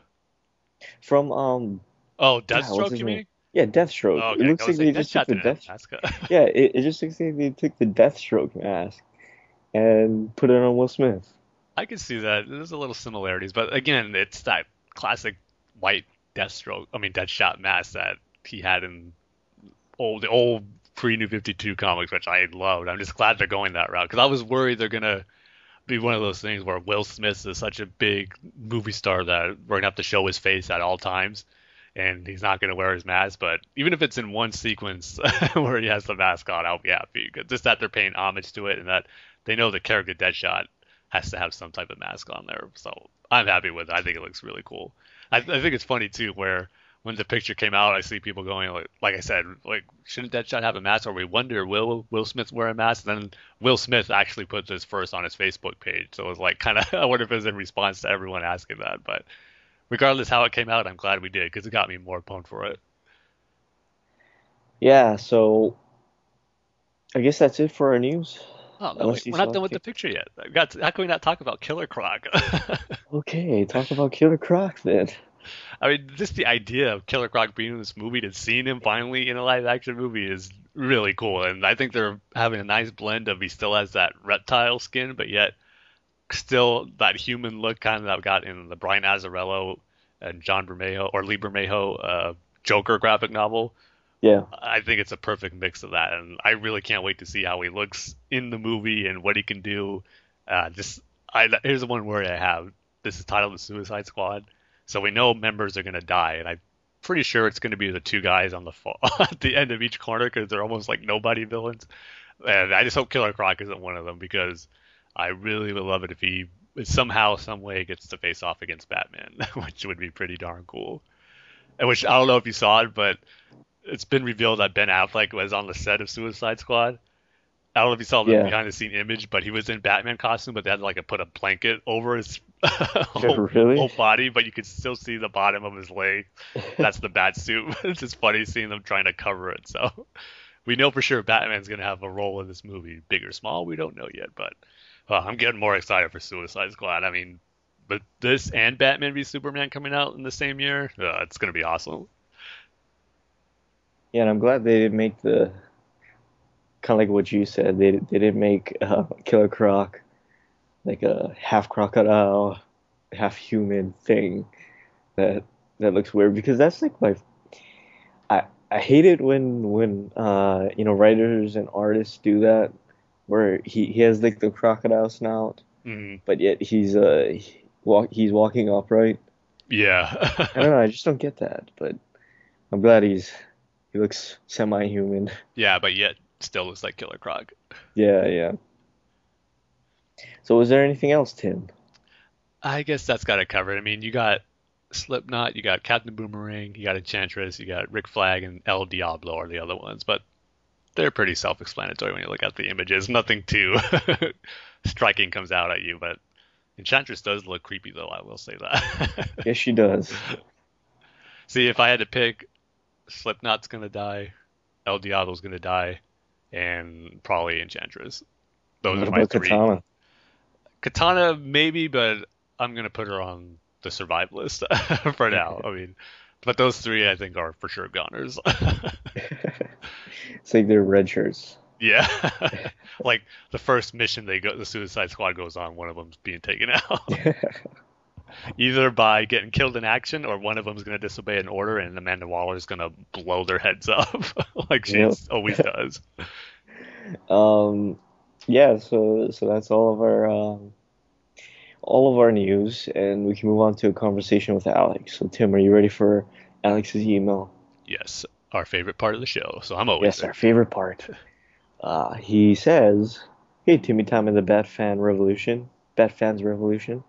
From um Oh, Yeah, Deathstroke, his you mean? yeah Deathstroke. Oh, It looks like they just took the Death. Yeah, it, it just looks like they took the Deathstroke mask and put it on Will Smith. I can see that. There's a little similarities, but again, it's that classic white Deathstroke. I mean, Deadshot mask that he had in old the old pre New Fifty Two comics, which I loved. I'm just glad they're going that route because I was worried they're gonna be one of those things where Will Smith is such a big movie star that we're gonna have to show his face at all times. and he's not to wear his mask. But even if it's in one sequence where he has the mask on, I'll be happy. Just that they're paying homage to it and that they know the character Deadshot has to have some type of mask on there. So I'm happy with it. I think it looks really cool. I, I think it's funny too where when the picture came out, I see people going like, like I said, like shouldn't Deadshot have a mask? Or we wonder will Will Smith wear a mask? And then Will Smith actually put this first on his Facebook page, so it was like kind of I wonder if it was in response to everyone asking that. But regardless how it came out, I'm glad we did because it got me more pumped for it. Yeah, so I guess that's it for our news. Oh, no, wait, we're not done with the picture yet. Got to, how can we not talk about Killer Croc? okay, talk about Killer Croc then. I mean, just the idea of Killer Croc being in this movie and seeing him finally in a live action movie is really cool. And I think they're having a nice blend of he still has that reptile skin, but yet still that human look kind of that got in the Brian Azzarello and John Bermejo or Lee Bermejo uh, Joker graphic novel. Yeah. I think it's a perfect mix of that, and I really can't wait to see how he looks in the movie and what he can do. Uh, just I, here's the one worry I have. This is titled The Suicide Squad, so we know members are going to die, and I'm pretty sure it's going to be the two guys on the at the end of each corner because they're almost like nobody villains. And I just hope Killer Croc isn't one of them because I really would love it if he somehow, some way gets to face off against Batman, which would be pretty darn cool. And which I don't know if you saw it, but it's been revealed that Ben Affleck was on the set of Suicide Squad. I don't know if you saw the yeah. behind the scene image, but he was in Batman costume, but they had to like put a blanket over his whole, really? whole, body, but you could still see the bottom of his leg. That's the bat suit. it's just funny seeing them trying to cover it. So we know for sure Batman's gonna have a role in this movie, big or small. We don't know yet, but uh, I'm getting more excited for Suicide Squad. I mean, but this and Batman v Superman coming out in the same year, uh, it's gonna be awesome. Yeah, and I'm glad they didn't make the kind of like what you said. They they didn't make uh, Killer Croc like a half crocodile, half human thing that that looks weird because that's like my I I hate it when when uh you know writers and artists do that where he he has like the crocodile snout mm. but yet he's uh he walk he's walking upright. Yeah. I don't know. I just don't get that, but I'm glad he's he looks semi-human. Yeah, but yet still looks like Killer Croc. Yeah, yeah. So, was there anything else, Tim? I guess that's got it covered. I mean, you got Slipknot, you got Captain Boomerang, you got Enchantress, you got Rick Flag, and El Diablo are the other ones, but they're pretty self-explanatory when you look at the images. Nothing too striking comes out at you, but Enchantress does look creepy, though. I will say that. yes, she does. See, if I had to pick Slipknot's gonna die, El Diablo's gonna die, and probably Enchantress. Those what are my three. Katana? Katana maybe, but I'm gonna put her on the survive list for now. I mean, but those three I think are for sure goners. it's like they're red shirts. Yeah, like the first mission they go, the Suicide Squad goes on, one of them's being taken out either by getting killed in action or one of them is going to disobey an order and Amanda Waller is going to blow their heads up like she yep. always does. Um, yeah, so so that's all of our um, all of our news, and we can move on to a conversation with Alex. So Tim, are you ready for Alex's email? Yes, our favorite part of the show. So I'm always yes, there. our favorite part. Uh, he says, "Hey, Timmy Time in the Bat Fan Revolution, Bat Fans Revolution.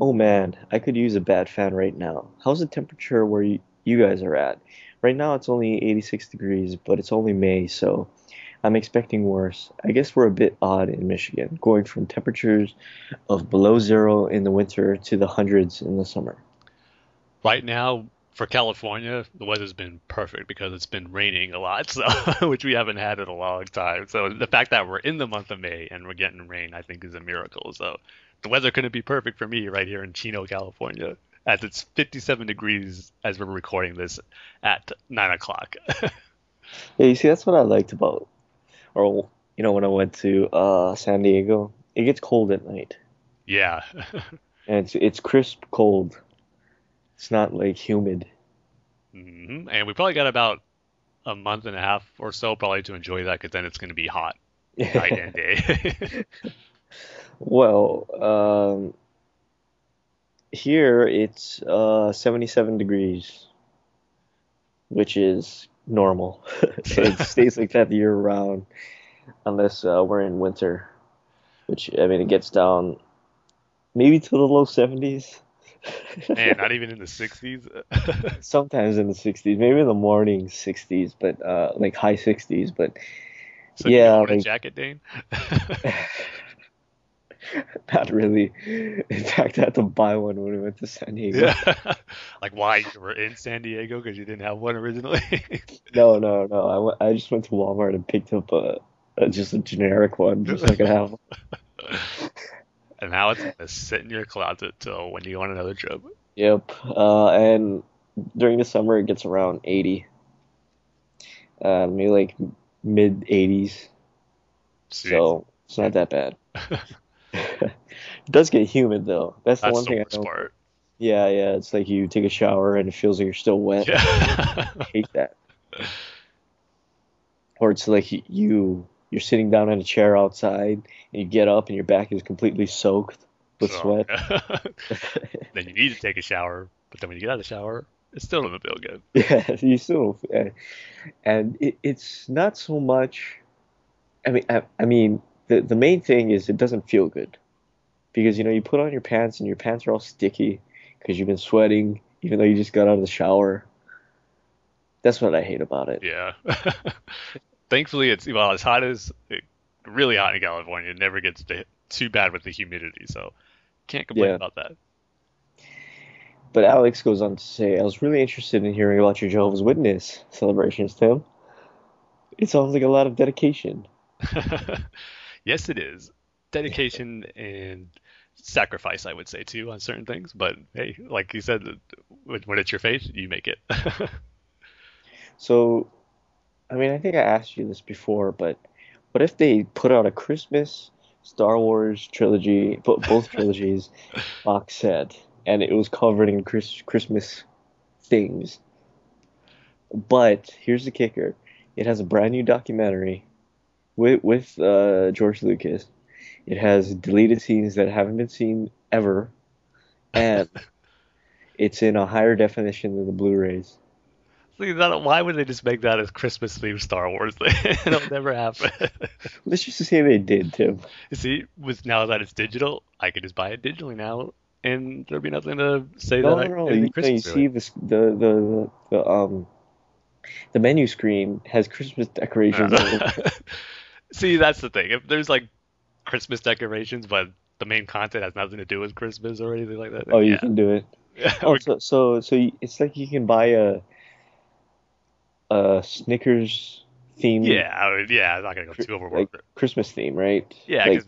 Oh man, I could use a bat fan right now. How's the temperature where you, you guys are at? Right now it's only 86 degrees, but it's only May, so I'm expecting worse. I guess we're a bit odd in Michigan, going from temperatures of below zero in the winter to the hundreds in the summer. Right now, for California, the weather's been perfect because it's been raining a lot, so which we haven't had in a long time. So the fact that we're in the month of May and we're getting rain, I think, is a miracle. So the weather couldn't be perfect for me right here in Chino, California, as it's 57 degrees as we're recording this at nine o'clock. yeah, you see, that's what I liked about, or you know, when I went to uh, San Diego, it gets cold at night. Yeah. and it's it's crisp cold. It's not like humid. Mm-hmm. And we probably got about a month and a half or so probably to enjoy that because then it's going to be hot night and day. Well, um, here it's uh, 77 degrees. which is normal. it stays like that year round, unless uh, we're in winter, which I mean it gets down maybe to the low 70s. Man, not even in the 60s. Sometimes in the 60s, maybe in the morning 60s, but uh, like high 60s. But so yeah, you own a jacket, Dane. not really. In fact, I had to buy one when we went to San Diego. yeah. like why you were in San Diego because you didn't have one originally. No, no, no. I, went, I just went to Walmart and picked up a, a just a generic one, just so I could have one. and now it's gonna sit in your closet till when you go on another trip. Yep. Uh, and during the summer, it gets around 80. Uh, maybe like mid 80s. So it's not that bad. It does get humid though. That's the one the thing I part. Yeah, yeah. It's like you take a shower and it feels like you're still wet. Yeah. I hate that. Or it's like you- you you're sitting down in a chair outside and you get up and your back is completely soaked with So, sweat. then you need to take a shower, but then when you get out of the shower, it still doesn't feel good. Yeah, you still, uh, and it, it's not so much. I mean, I, I mean, the the main thing is it doesn't feel good, because you know you put on your pants and your pants are all sticky because you've been sweating, even though you just got out of the shower. That's what I hate about it. Yeah. Thankfully, it's well as hot as it, really hot in California. It never gets to, too bad with the humidity, so can't complain Yeah. about that. But Alex goes on to say, I was really interested in hearing about your Jehovah's Witness celebrations, Tim. It sounds like a lot of dedication. yes, it is dedication and sacrifice, I would say too, on certain things. But hey, like you said, when it's your faith, you make it. So, I mean, I think I asked you this before, but what if they put out a Christmas Star Wars trilogy, both trilogies box set, and it was covered in Chris- Christmas things? But here's the kicker: it has a brand new documentary with with uh, George Lucas. It has deleted scenes that haven't been seen ever, and it's in a higher definition than the Blu-rays. See, that, why would they just make that as Christmas themed Star Wars thing? It'll never happen. Let's just say they did, Tim. See, with now that it's digital, I could just buy it digitally now, and there'll be nothing to say No, that no, I no. You, anything no, you see this the, the the um the menu screen has Christmas decorations on it. See, that's the thing. If there's like Christmas decorations, but the main content has nothing to do with Christmas or anything like that, Oh, you yeah. can do it. Oh, so so so you, it's like you can buy a a Snickers theme, yeah, I would- yeah. I'm not gonna go too overboard. like. Christmas theme, right? Yeah, Like, 'cause,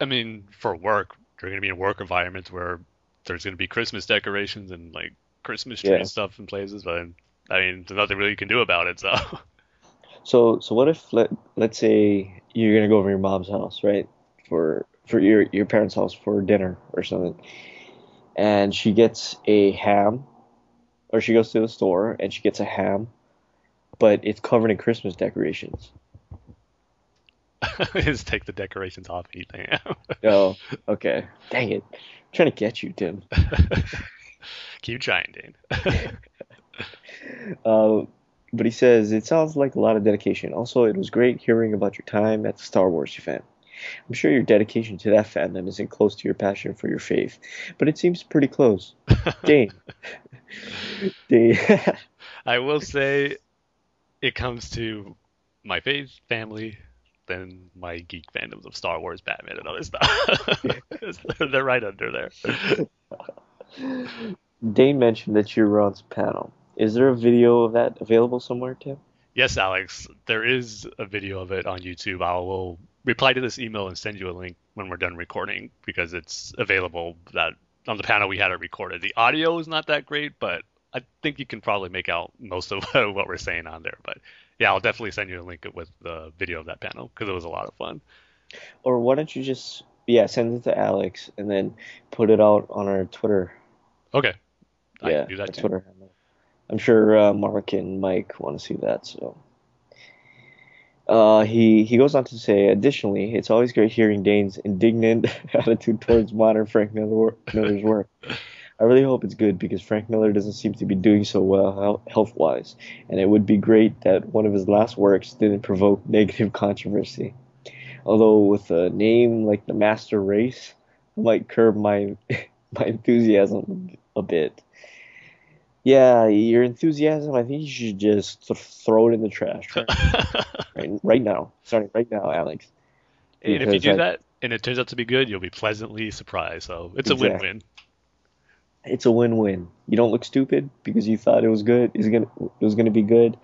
I mean, for work, you're gonna be in work environments where there's gonna be Christmas decorations and like Christmas tree Yeah. and stuff in places, but I mean, there's nothing really you can do about it. So so so what if let let's say you're gonna go over to your mom's house, right? For for your your parents' house for dinner or something, and she gets a ham, or she goes to the store and she gets a ham, but it's covered in Christmas decorations. just take the decorations off and eat the ham. Oh, okay. Dang it. I'm trying to get you, Tim. Keep trying, Dane. Uh, but he says, it sounds like a lot of dedication. Also, it was great hearing about your time at the Star Wars event. I'm sure your dedication to that fandom isn't close to your passion for your faith, but it seems pretty close. Dane. Dane. I will say, it comes to my faith, family, then my geek fandoms of Star Wars, Batman, and other stuff. They're right under there. Dane mentioned that you were on some panel. Is there a video of that available somewhere, Tim? Yes, Alex, there is a video of it on YouTube. I will reply to this email and send you a link when we're done recording because it's available that on the panel we had it recorded. The audio is not that great, but I think you can probably make out most of what we're saying on there. But yeah, I'll definitely send you a link with the video of that panel because it was a lot of fun. Or why don't you just, yeah, send it to Alex and then put it out on our Twitter Okay. I yeah, can do that too. Twitter. I'm sure uh, Mark and Mike want to see that. So, uh, he he goes on to say, additionally, it's always great hearing Dane's indignant attitude towards modern Frank Miller- Miller's work. I really hope it's good because Frank Miller doesn't seem to be doing so well health wise, and it would be great that one of his last works didn't provoke negative controversy. Although with a name like the Master Race, I might curb my my enthusiasm a bit. Yeah, your enthusiasm, I think you should just throw it in the trash right, right, right now. Starting right now, Alex. And if you do I, that and it turns out to be good, you'll be pleasantly surprised. So it's exactly. a win-win. It's a win-win. You don't look stupid because you thought it was good. Is gonna it was gonna be good,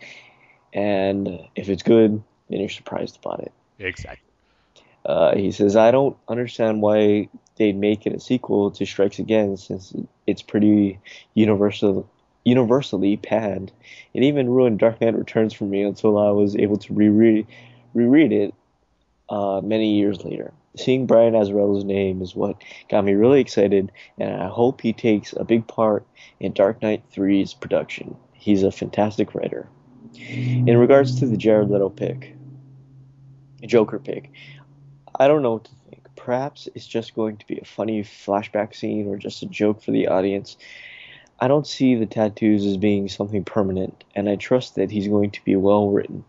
and if it's good, then you're surprised about it. Exactly. Uh, he says, I don't understand why they'd make it a sequel to Strikes Again since it's pretty universal, universally panned. It even ruined Dark Knight Returns for me until I was able to reread, reread it uh, many years later. Seeing Brian Azzarello's name is what got me really excited, and I hope he takes a big part in Dark Knight 3's production. He's a fantastic writer. In regards to the Jared Leto pick, Joker pick, I don't know what to think. Perhaps it's just going to be a funny flashback scene or just a joke for the audience. I don't see the tattoos as being something permanent, and I trust that he's going to be well written.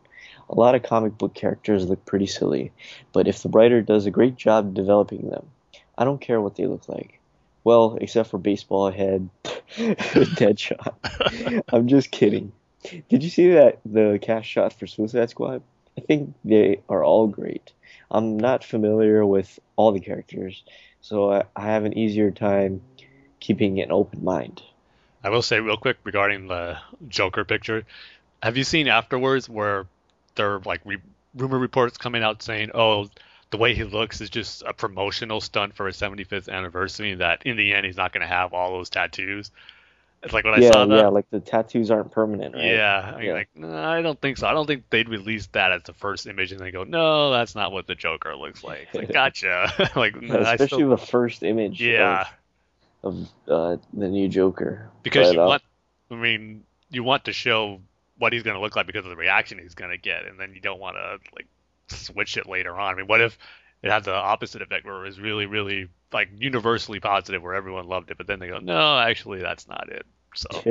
A lot of comic book characters look pretty silly, but if the writer does a great job developing them, I don't care what they look like. Well, except for baseball head, Deadshot. I'm just kidding. Did you see that the cast shot for Suicide Squad? I think they are all great. I'm not familiar with all the characters, so I, I have an easier time keeping an open mind. I will say real quick regarding the Joker picture. Have you seen afterwards where there are like re- rumor reports coming out saying, "Oh, the way he looks is just a promotional stunt for his 75th anniversary. That in the end he's not going to have all those tattoos." It's like when yeah, I saw that. Yeah, like the tattoos aren't permanent, right? Yeah, yeah. like no, I don't think so. I don't think they'd release that as the first image and they go, no, that's not what the Joker looks like. like gotcha. like especially still... the first image. Yeah. Of, of uh, the new Joker. Because but, you uh, want, I mean, you want to show what he's going to look like because of the reaction he's going to get, and then you don't want to like switch it later on. I mean, what if it had the opposite effect where it was really, really like universally positive where everyone loved it, but then they go, no, actually that's not it. So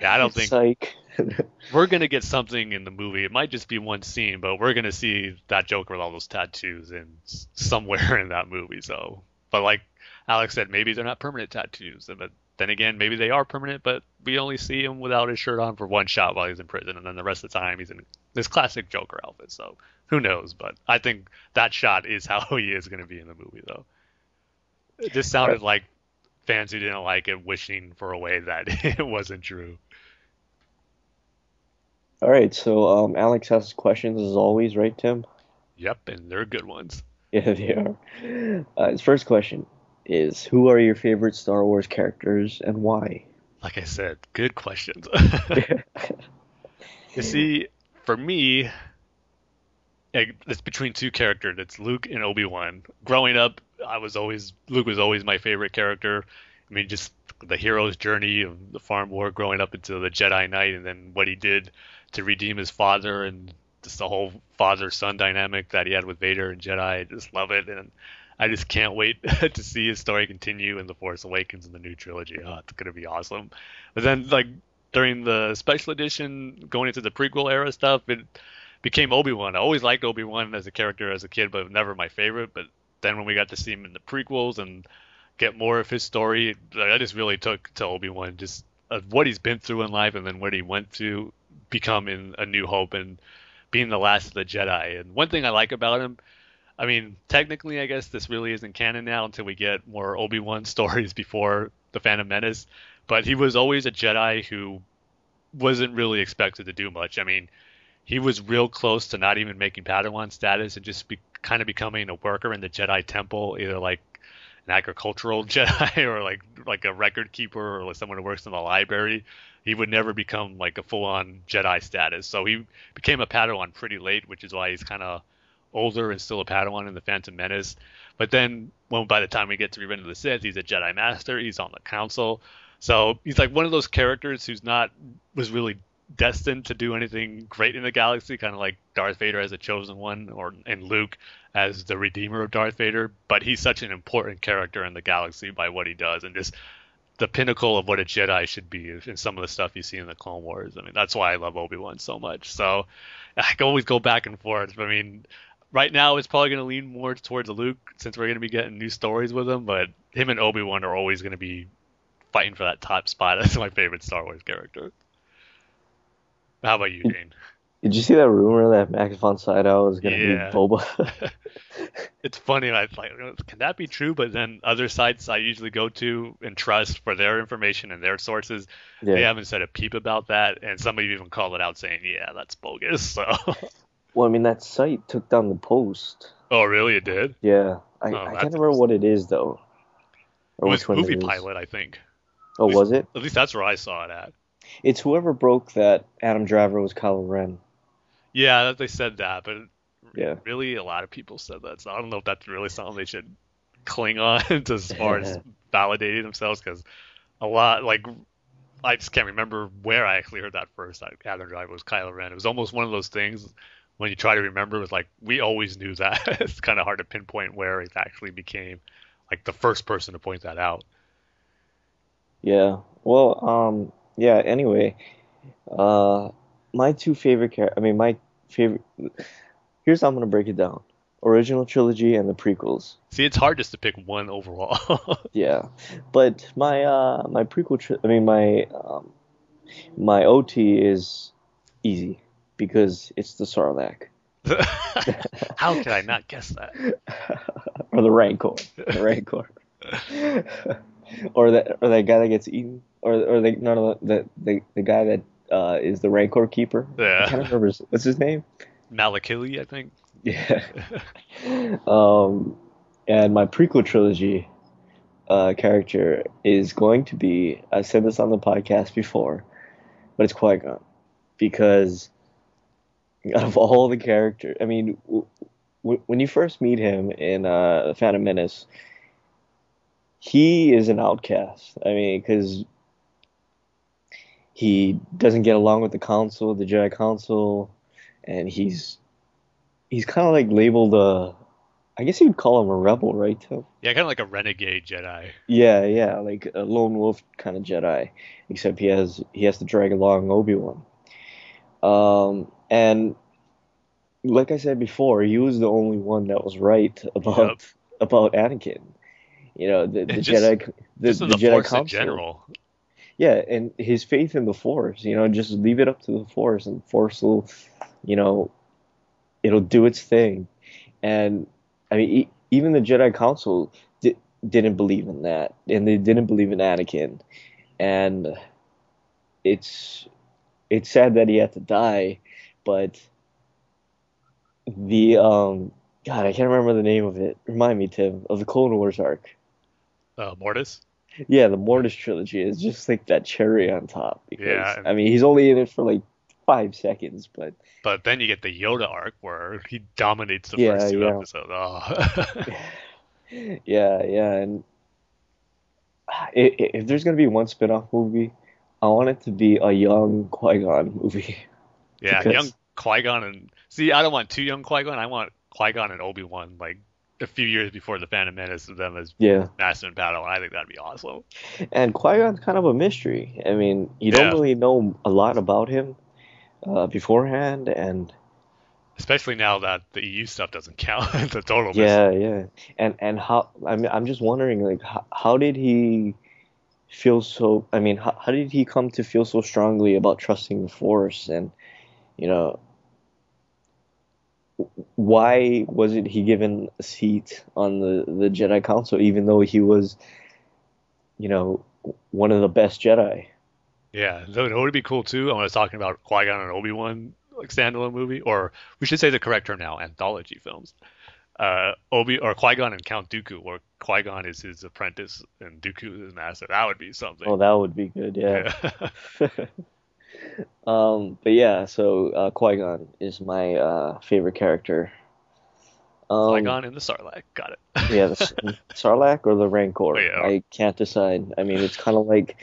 yeah, I don't think Psych. we're gonna get something in the movie. It might just be one scene, but we're gonna see that Joker with all those tattoos in somewhere in that movie. So, but like Alex said, maybe they're not permanent tattoos, but then again, maybe they are permanent, but we only see him without his shirt on for one shot while he's in prison, and then the rest of the time he's in this classic Joker outfit. So who knows? But I think that shot is how he is going to be in the movie, though. It just sounded like fans who didn't like it wishing for a way that it wasn't true. All right, so um, Alex has questions as always, right, Tim? Yep, and they're good ones. Yeah, they are. Uh, his first question is Who are your favorite Star Wars characters and why? Like I said, good questions. you see, for me, it's between two characters. It's Luke and Obi Wan. Growing up, I was always Luke was always my favorite character. I mean, just the hero's journey of the farm war, growing up into the Jedi Knight, and then what he did to redeem his father, and just the whole father-son dynamic that he had with Vader and Jedi. I just love it, and I just can't wait to see his story continue in the Force Awakens in the new trilogy. Oh, it's gonna be awesome. But then, like during the special edition, going into the prequel era stuff, it became Obi Wan. I always liked Obi Wan as a character as a kid, but never my favorite. But then when we got to see him in the prequels and get more of his story, I just really took to Obi Wan, just of what he's been through in life and then what he went to become in A New Hope and being the last of the Jedi. And one thing I like about him, I mean, technically, I guess this really isn't canon now until we get more Obi Wan stories before the Phantom Menace. But he was always a Jedi who wasn't really expected to do much. I mean, he was real close to not even making Padawan status and just be, kind of becoming a worker in the Jedi Temple, either like an agricultural Jedi or like like a record keeper or like someone who works in the library. He would never become like a full-on Jedi status. So he became a Padawan pretty late, which is why he's kind of older and still a Padawan in the Phantom Menace. But then, when by the time we get to Revenge of the Sith, he's a Jedi Master. He's on the Council. So he's like one of those characters who's not was really destined to do anything great in the galaxy, kind of like Darth Vader as a chosen one, or and Luke as the redeemer of Darth Vader. But he's such an important character in the galaxy by what he does, and just the pinnacle of what a Jedi should be in some of the stuff you see in the Clone Wars. I mean, that's why I love Obi Wan so much. So I can always go back and forth. But I mean, right now it's probably going to lean more towards Luke since we're going to be getting new stories with him. But him and Obi Wan are always going to be fighting for that top spot as my favorite Star Wars character. How about you, Dane? Did you see that rumor that Max von Sydow is going to Yeah. be Boba? it's funny. I like, can that be true? But then other sites I usually go to and trust for their information and their sources, yeah. they haven't said a peep about that, and somebody even called it out saying, "Yeah, that's bogus." So, Well, I mean, that site took down the post. oh, really? It did. Yeah. I, Oh, I can't remember what it is, though. It was movie it pilot, I think. Oh, was it? At least that's where I saw it at. It's whoever broke that Adam Driver was Kylo Ren. Yeah, that- they said that, but Yeah. really, a lot of people said that. So I don't know if that's really something they should cling on to as far as validating themselves, because a lot, like, I just can't remember where I actually heard that first. Adam Driver was Kylo Ren. It was almost one of those things when you try to remember. It was like we always knew that. it's kind of hard to pinpoint where it actually became like the first person to point that out. Yeah. Well, um, yeah, anyway, uh, my two favorite char- I mean, my favorite, here's how I'm gonna break it down. Original trilogy and the prequels. See, it's hard just to pick one overall. Yeah. But my, uh, my prequel, tri- I mean, my, um, my OT is easy because it's the Sarlacc. How could I not guess that? or the Rancor. The Rancor. or that or that guy that gets eaten. Or or the no the the, the guy that uh, is the Rancor keeper. I Yeah. can't remember his, what's his name. Malakili, I think. Yeah. um, and my prequel trilogy uh, character is going to be. I said this on the podcast before, but it's Qui Gon because of all the characters, I mean, w- w- when you first meet him in uh, The Phantom Menace, he is an outcast. I mean, because he doesn't get along with the Council, the Jedi Council, and he's he's kind of like labeled a. I guess you'd call him a rebel, right, Tim? Yeah, kind of like a renegade Jedi. Yeah, yeah, like a lone wolf kind of Jedi, except he has he has to drag along Obi-Wan. Um, and like I said before, he was the only one that was right about Yep. about Anakin. You know, the, the just- Jedi the, the the, Jedi Force Council. in general. Yeah, and his faith in the Force, you know, just leave it up to the Force, and Force will, you know, it'll do its thing. And I mean, e- even the Jedi Council di- didn't believe in that, and they didn't believe in Anakin. And it's it's sad that he had to die, but the um, God, I can't remember the name of it. Remind me, Tim, of the Clone Wars arc. Uh, Mortis. Yeah, the Mortis trilogy is just like that cherry on top. Because, Yeah, and- I mean, he's only in it for like five seconds, but But then you get the Yoda arc where he dominates the Yeah, first two yeah. episodes. Oh. yeah, yeah. And if there's gonna be one spin-off movie, I want it to be a young Qui-Gon movie. Yeah, Because- young Qui Gon and see, I don't want two young Qui Gon. I want Qui Gon and Obi Wan like a few years before the Phantom Menace of them as Yeah, Master and Padawan. I think that'd be awesome. and Qui-Gon's kind of a mystery. I mean, you don't really know a lot about him uh, beforehand, and Especially now that the EU stuff doesn't count. it's a total mystery. yeah, yeah. And and how? I mean, I'm just wondering, like, how, how did he feel so? I mean, how, how did he come to feel so strongly about trusting the Force? And you know, why wasn't he given a seat on the the Jedi Council, even though he was, you know, one of the best Jedi? Yeah, it would be cool too. I was talking about Qui Gon and Obi Wan like standalone movie, or we should say the correct term now, anthology films. Uh, Obi or Qui Gon and Count Dooku, where Qui Gon is his apprentice and Dooku is his master. That would be something. Oh, that would be good. Yeah. yeah. Um, but yeah, so uh, Qui-Gon is my uh, favorite character. Um, Qui Gon and the Sarlacc. Got it. yeah, the Sarlacc or the Rancor. Yeah. I can't decide. I mean, it's kind of like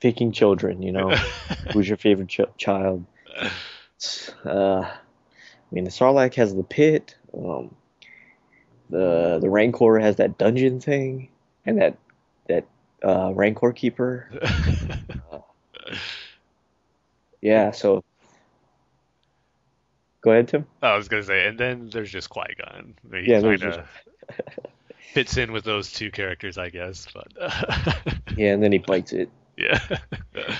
picking children. You know, who's your favorite ch- child? Uh, I mean, the Sarlacc has the pit. Um, the the Rancor has that dungeon thing, and that that uh, Rancor Keeper. Yeah, so go ahead, Tim. I was gonna say, and then there's just Qui Gon. He Yeah, there's of fits in with those two characters, I guess. But Yeah, and then he bites it. yeah,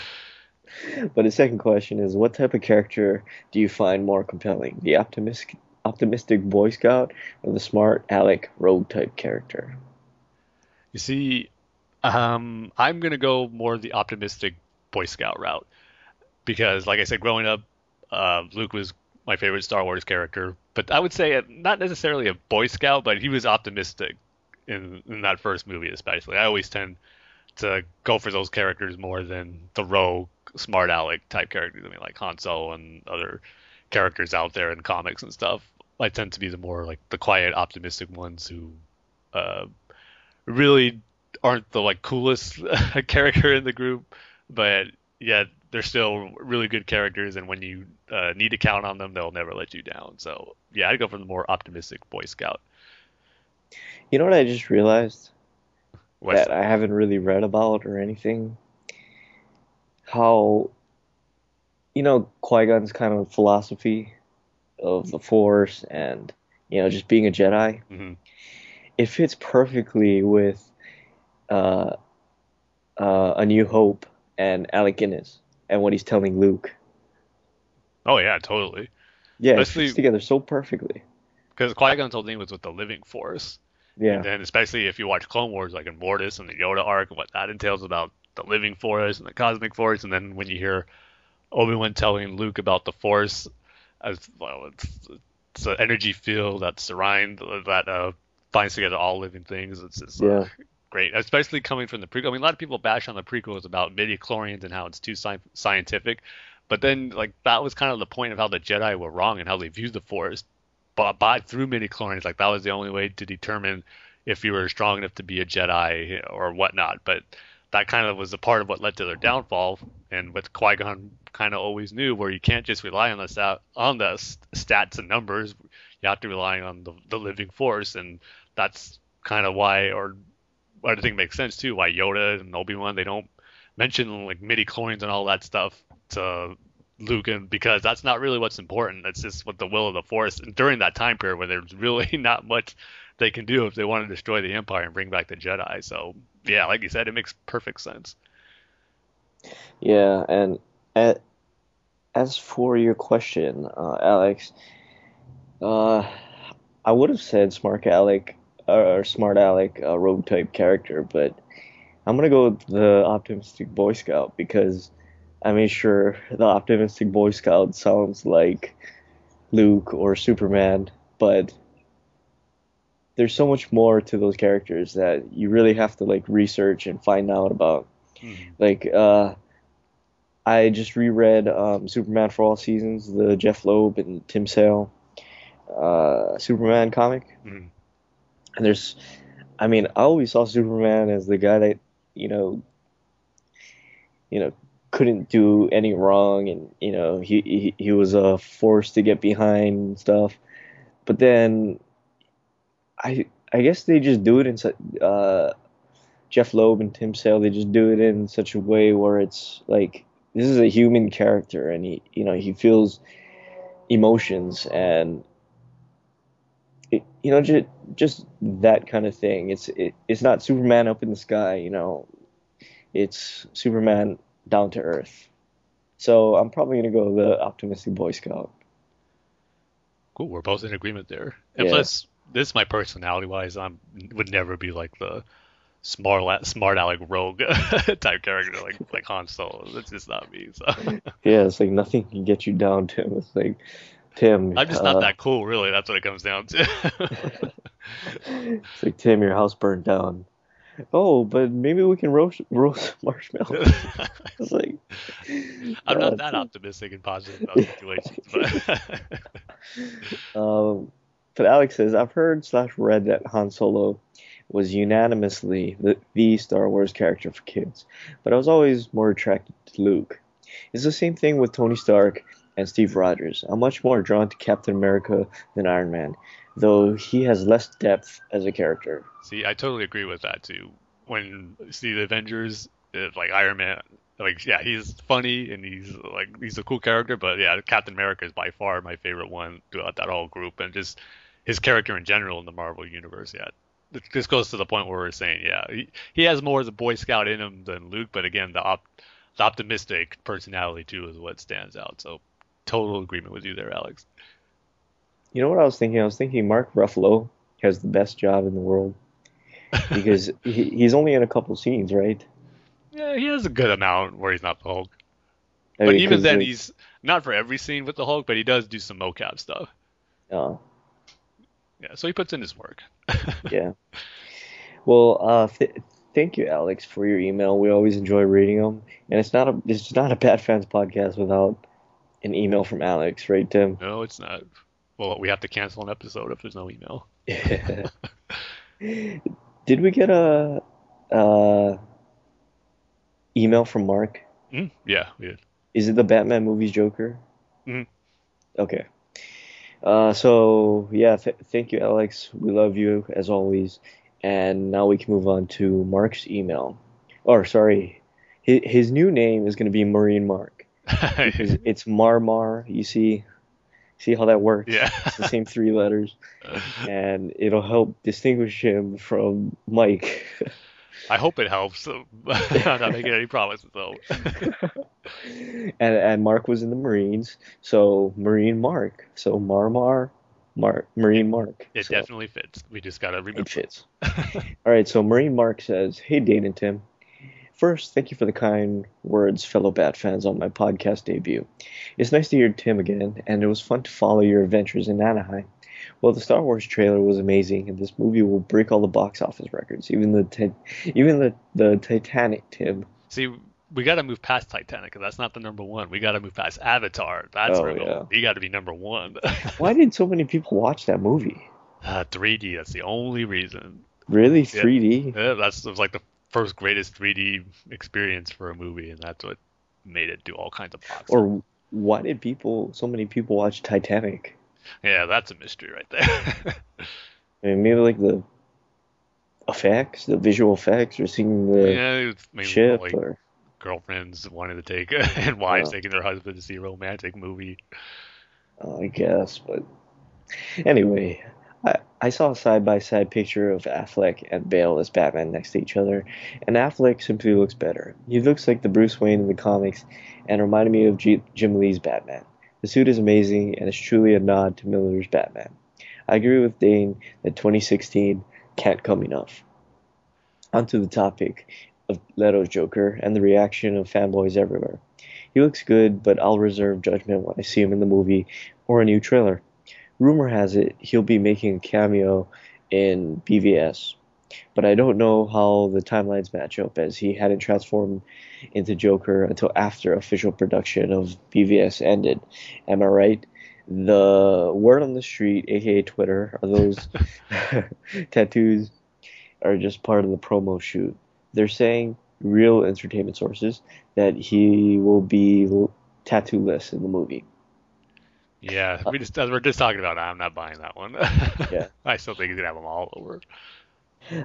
But the second question is, what type of character do you find more compelling? The optimistic, optimistic Boy Scout or the smart Alec rogue type character? you see, um, I'm gonna go more the optimistic Boy Scout route because, like I said, growing up, uh, Luke was my favorite Star Wars character. But I would say uh, not necessarily a Boy Scout, but he was optimistic in in that first movie, especially. I always tend to go for those characters more than the rogue, smart aleck type characters. I mean, like Han Solo and other characters out there in comics and stuff. I tend to be the more like the quiet, optimistic ones who uh, really aren't the like coolest character in the group, but yet they're still really good characters. And when you uh, need to count on them, they'll never let you down. So yeah, I'd go for the more optimistic Boy Scout. You know what I just realized What's that I haven't really read about or anything? How, you know, Qui Gon's kind of philosophy of the Force and, you know, just being a Jedi. hmm It fits perfectly with uh, uh, A New Hope and Alec Guinness and what he's telling Luke. Oh yeah, totally. Yeah, it Especially- fits together so perfectly. Because Qui Gon's whole thing was with the living force. Yeah, And then especially if you watch Clone Wars, like in Mortis and the Yoda arc, and what that entails about the living force and the cosmic force, and then when you hear Obi Wan telling Luke about the force, as well, it's, it's an energy field that surround that uh, binds together all living things. It's just uh, Yeah. Great, especially coming from the prequel. I mean, a lot of people bash on the prequels about midi chlorians and how it's too sci- scientific, but then like that was kind of the point of how the Jedi were wrong and how they viewed the force but by through midi chlorians like that was the only way to determine if you were strong enough to be a Jedi or whatnot. But that kind of was a part of what led to their downfall, and what Qui Gon kind of always knew, where you can't just rely on the on the stats and numbers. You have to rely on the the living force, and that's kind of why, or I think makes sense too, why Yoda and Obi Wan they don't mention like midi chlorians and all that stuff to Luke, and because that's not really what's important. That's just what the will of the Force. And during that time period where there's really not much they can do if they want to destroy the Empire and bring back the Jedi. So yeah, like you said, it makes perfect sense. yeah, and a- as for your question, uh, Alex, uh, I would have said smart Alec or smart Alec, uh, rogue type character, but I'm gonna go with the optimistic Boy Scout because I made sure the optimistic Boy Scout sounds like Luke or Superman, but there's so much more to those characters that you really have to like research and find out about. Like, uh, I just reread um, Superman for All Seasons, the Jeph Loeb and Tim Sale uh, Superman comic. Mhm. And there's, I mean, I always saw Superman as the guy that, you know, you know, couldn't do any wrong, and you know, he he, he was a force to get behind and stuff. But then, I I guess they just do it in such. Uh, Jeph Loeb and Tim Sale, they just do it in such a way where it's like this is a human character, and he you know he feels emotions and it, you know just just that kind of thing. It's it, it's not Superman up in the sky, you know. It's Superman down to earth. So I'm probably gonna go the optimistic Boy Scout. Cool, we're both in agreement there. And Yeah. plus, this is my personality wise, I'm would never be like the smart smart aleck rogue type character like like Han Solo. That's just not me. So Yeah, it's like nothing can get you down, Tim. It's like Tim. I'm just uh, not that cool, really. That's what it comes down to. It's like Tim, your house burned down. Oh, but maybe we can roast roast marshmallows. It's like I'm uh, not that optimistic and positive about situations, but Um, but Alex says, I've heard slash read that Han Solo was unanimously the, the Star Wars character for kids, but I was always more attracted to Luke. It's the same thing with Tony Stark and Steve Rogers. I'm much more drawn to Captain America than Iron Man, though he has less depth as a character. see, I totally agree with that too. when see the Avengers, like Iron Man. Like yeah, he's funny and he's like he's a cool character, but yeah, Captain America is by far my favorite one throughout that whole group, and just his character in general in the Marvel universe. Yeah, this goes to the point where we're saying yeah, he, he has more of the Boy Scout in him than Luke, but again, the op, the optimistic personality too is what stands out. So total agreement with you there, Alex. You know what I was thinking? I was thinking Mark Ruffalo has the best job in the world because he, he's only in a couple scenes, right? Yeah, he has a good amount where he's not the Hulk. I But mean, even then, like, he's not for every scene with the Hulk, but he does do some mocap stuff. uh, Yeah, so he puts in his work. yeah. Well, uh, th- thank you, Alex, for your email. We always enjoy reading them, and it's not a it's not a bad fans podcast without an email from Alex, right, Tim? no, it's not. Well, we have to cancel an episode if there's no email. Did we get a uh, email from Mark? Mm, yeah, we did. Is it the Batman movies Joker? Mhm. Okay. Uh, so yeah, th- thank you, Alex. We love you as always. And now we can move on to Mark's email. Or sorry, his, his new name is going to be Marine Mark because it's Marmar. You see, see how that works? yeah. It's the same three letters, and it'll help distinguish him from Mike. I hope it helps. I'm not making any promises though. and and Mark was in the Marines, so Marine Mark, so Marmar, Mark, Marine Mark. It So definitely fits. We just gotta remember. it fits. All right, so Marine Mark says, "Hey, Dane and Tim. First, thank you for the kind words, fellow Bat fans, on my podcast debut. It's nice to hear Tim again, and it was fun to follow your adventures in Anaheim. Well, the Star Wars trailer was amazing, and this movie will break all the box office records, even the ti- even the the Titanic, Tim. See, we gotta move past Titanic that's not the number one. We gotta move past Avatar. That's Oh, goal. yeah. You gotta be number one. Why did so many people watch that movie? uh, 3D. That's the only reason. Really, 3D? Yeah, that's it was like the first greatest 3D experience for a movie, and that's what made it do all kinds of box. Or why did people, so many people watch Titanic? yeah, that's a mystery right there. I mean, maybe like the effects, the visual effects, or seeing the yeah, mainly ship, like or girlfriends wanting to take and wives Yeah. taking their husband to see a romantic movie. uh, I guess. But anyway, I, saw a side by side picture of Affleck and Bale as Batman next to each other, and Affleck simply looks better. He looks like the Bruce Wayne in the comics and reminded me of G- Jim Lee's Batman. The suit is amazing and is truly a nod to Miller's Batman. I agree with Dane that 2016 can't come enough. Onto the topic of Leto's Joker and the reaction of fanboys everywhere. He looks good, but I'll reserve judgment when I see him in the movie or a new trailer. Rumor has it he'll be making a cameo in BVS, but I don't know how the timelines match up as he hadn't transformed into Joker until after official production of BVS ended. Am I right? The word on the street, aka Twitter, are those tattoos are just part of the promo shoot. They're saying real entertainment sources that he will be tattoo-less in the movie. Yeah, uh, we just as we're just talking about, I'm not buying that one. Yeah. I still think he's gonna have them all over.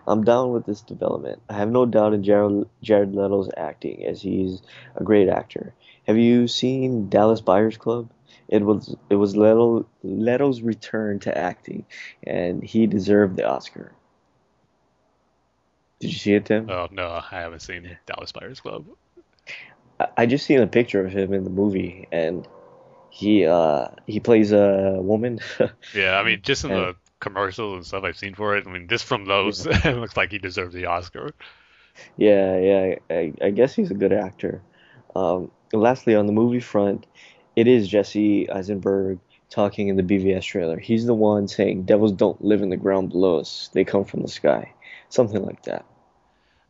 I'm down with this development. I have no doubt in Jared, Jared Leto's acting, as he's a great actor. Have you seen Dallas Buyers Club? It was it was Leto, Leto's return to acting, and he deserved the Oscar. Did you see it, Tim? Oh no, I haven't seen Dallas Buyers Club. I, I just seen a picture of him in the movie, and he uh he plays a woman. Yeah, I mean, just in Yeah. the commercials and stuff I've seen for it, I mean, just from those, it looks like he deserves the Oscar. Yeah, yeah, I, I guess he's a good actor. Um, lastly, on the movie front, it is Jesse Eisenberg talking in the BVS trailer. He's the one saying, "Devils don't live in the ground below us; they come from the sky," something like that.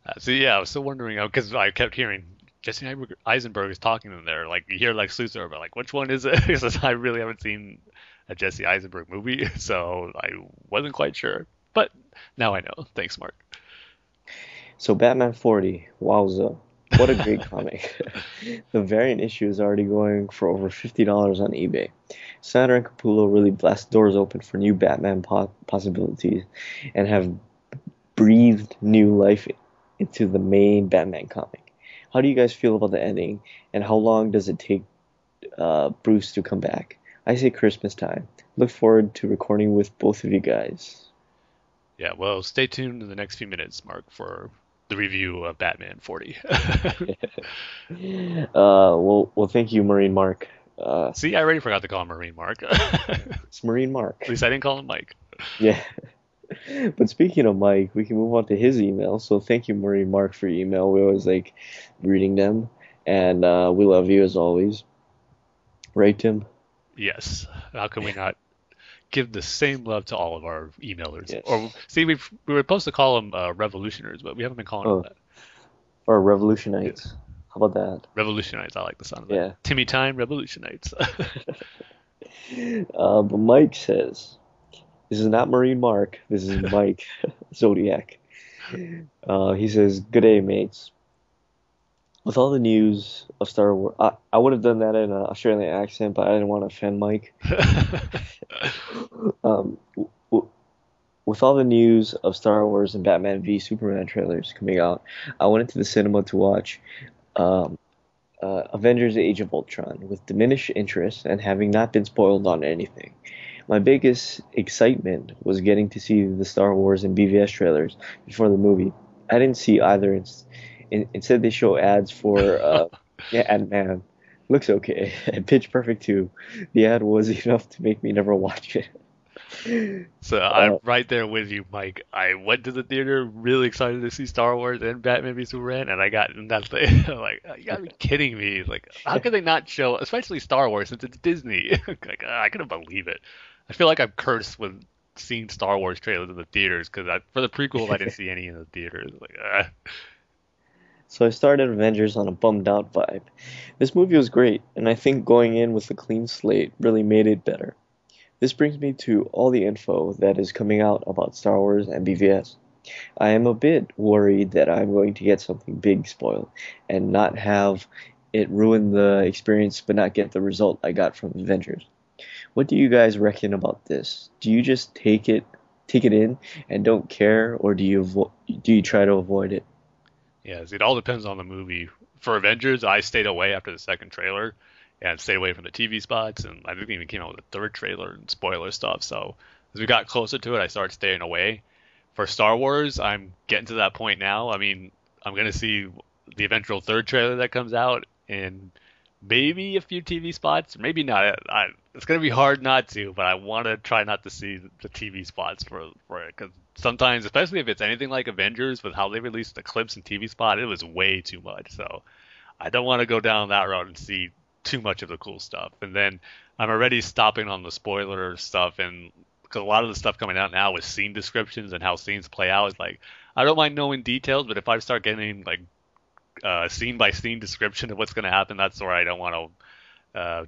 Uh, so yeah, I was still wondering because I kept hearing Jesse Eisenberg- is talking in there. Like you hear Lex Luthor, but like which one is it? Because I really haven't seen a Jesse Eisenberg movie, so I wasn't quite sure. But now I know. Thanks, Mark. So Batman 40, wowza, what a great comic! the variant issue is already going for over fifty dollars on eBay. Snyder and Capullo really blast doors open for new Batman po- possibilities, and have breathed new life into the main Batman comic. How do you guys feel about the ending, and how long does it take uh, Bruce to come back? I say Christmas time. Look forward to recording with both of you guys. Yeah, well, stay tuned in the next few minutes, Mark, for the review of Batman 40. uh, well, well, thank you, Marine Mark. Uh, See, I already forgot to call him Marine Mark. it's Marine Mark. At least I didn't call him Mike. Yeah. But speaking of Mike, we can move on to his email. So thank you, Marine Mark, for your email. We always like reading them, and uh, we love you as always. Right, Tim? Yes. How can we not give the same love to all of our emailers? Yes. Or see, we we were supposed to call them uh, revolutionaries, but we haven't been calling Oh. them that. Or Revolutionites. How about that? Revolutionites. I like the sound of that. Yeah. Timmy Time Revolutionites. Uh, but Mike says, this is not Marine Mark. This is Mike Zodiac. Uh, he says, "Good day, mates. With all the news of Star Wars, I, I would have done that in an Australian accent, but I didn't want to offend Mike. Um, w- w- with all the news of Star Wars and Batman v Superman trailers coming out, I went into the cinema to watch um, uh, Avengers: Age of Ultron with diminished interest and having not been spoiled on anything. My biggest excitement was getting to see the Star Wars and BVS trailers before the movie. I didn't see either. Ins- in- Instead, they show ads for uh, yeah, Ant Man. Looks okay. And Pitch Perfect 2. The ad was enough to make me never watch it. So I'm Uh, right there with you, Mike. I went to the theater really excited to see Star Wars and Batman v Superman, and I got nothing. I'm like, you gotta be kidding me! Like, how could they not show, especially Star Wars, since it's Disney? like, I couldn't believe it. I feel like I'm cursed with seeing Star Wars trailers in the theaters because for the prequels I didn't see any in the theaters. Like, uh, So I started Avengers on a bummed out vibe. This movie was great, and I think going in with a clean slate really made it better. This brings me to all the info that is coming out about Star Wars and BVS. I am a bit worried that I'm going to get something big spoiled and not have it ruin the experience but not get the result I got from Avengers. What do you guys reckon about this? Do you just take it take it in and don't care or do you avo- do you try to avoid it? Yes, it all depends on the movie. For Avengers, I stayed away after the second trailer and stayed away from the TV spots, and I think even came out with a third trailer and spoiler stuff. So as we got closer to it, I started staying away. For Star Wars, I'm getting to that point now. I mean, I'm gonna see the eventual third trailer that comes out, and maybe a few TV spots, maybe not. I, it's gonna be hard not to, but I want to try not to see the TV spots for for it because sometimes, especially if it's anything like Avengers, with how they released the clips and TV spot, it was way too much. So I don't want to go down that route and see too much of the cool stuff. And then I'm already stopping on the spoiler stuff, and because a lot of the stuff coming out now with scene descriptions and how scenes play out is like I don't mind knowing details, but if I start getting like uh, scene by scene description of what's going to happen, that's where I don't want to uh,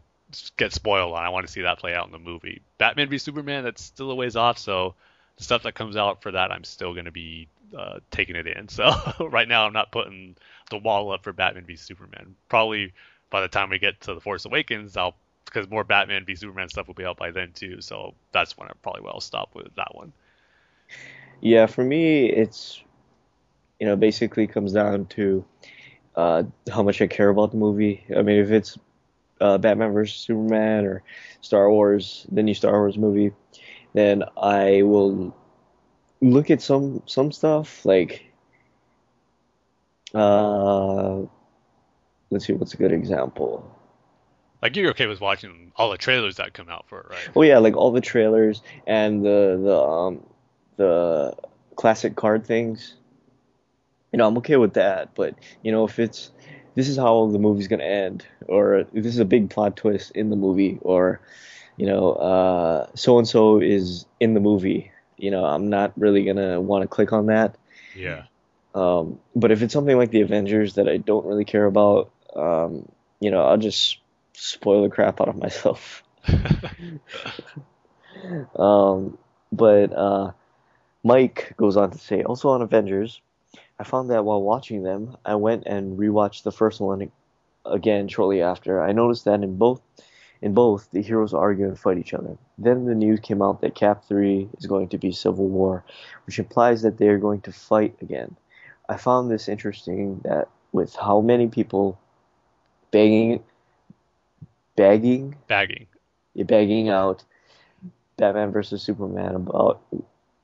get spoiled on. I want to see that play out in the movie. Batman v Superman, that's still a ways off, so the stuff that comes out for that, I'm still going to be uh, taking it in. So right now, I'm not putting the wall up for Batman v Superman. Probably by the time we get to the Force Awakens, I'll because more Batman v Superman stuff will be out by then too. So that's when I probably will stop with that one. Yeah, for me, it's you know basically comes down to uh, how much I care about the movie. I mean, if it's uh, Batman versus Superman or Star Wars, the new Star Wars movie, then I will look at some some stuff like uh, let's see what's a good example. Like you're okay with watching all the trailers that come out for it, right? Oh yeah, like all the trailers and the the um the classic card things. You know, I'm okay with that, but you know, if it's this is how the movie's gonna end, or this is a big plot twist in the movie, or you know, uh, so and so is in the movie. You know, I'm not really gonna want to click on that. Yeah. Um, but if it's something like the Avengers that I don't really care about, um, you know, I'll just spoil the crap out of myself. Um, but uh, Mike goes on to say, also on Avengers, I found that while watching them, I went and rewatched the first one again shortly after. I noticed that in both in both the heroes argue and fight each other. Then the news came out that Cap 3 is going to be Civil War, which implies that they are going to fight again. I found this interesting that with how many people begging, begging, Bagging. begging out Batman versus Superman about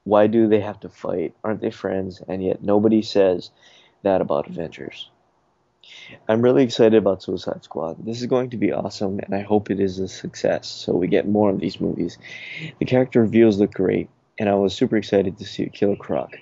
why do they have to fight? Aren't they friends? And yet nobody says that about Avengers. I'm really excited about Suicide Squad. This is going to be awesome, and I hope it is a success so we get more of these movies. The character reveals look great, and I was super excited to see Killer Croc.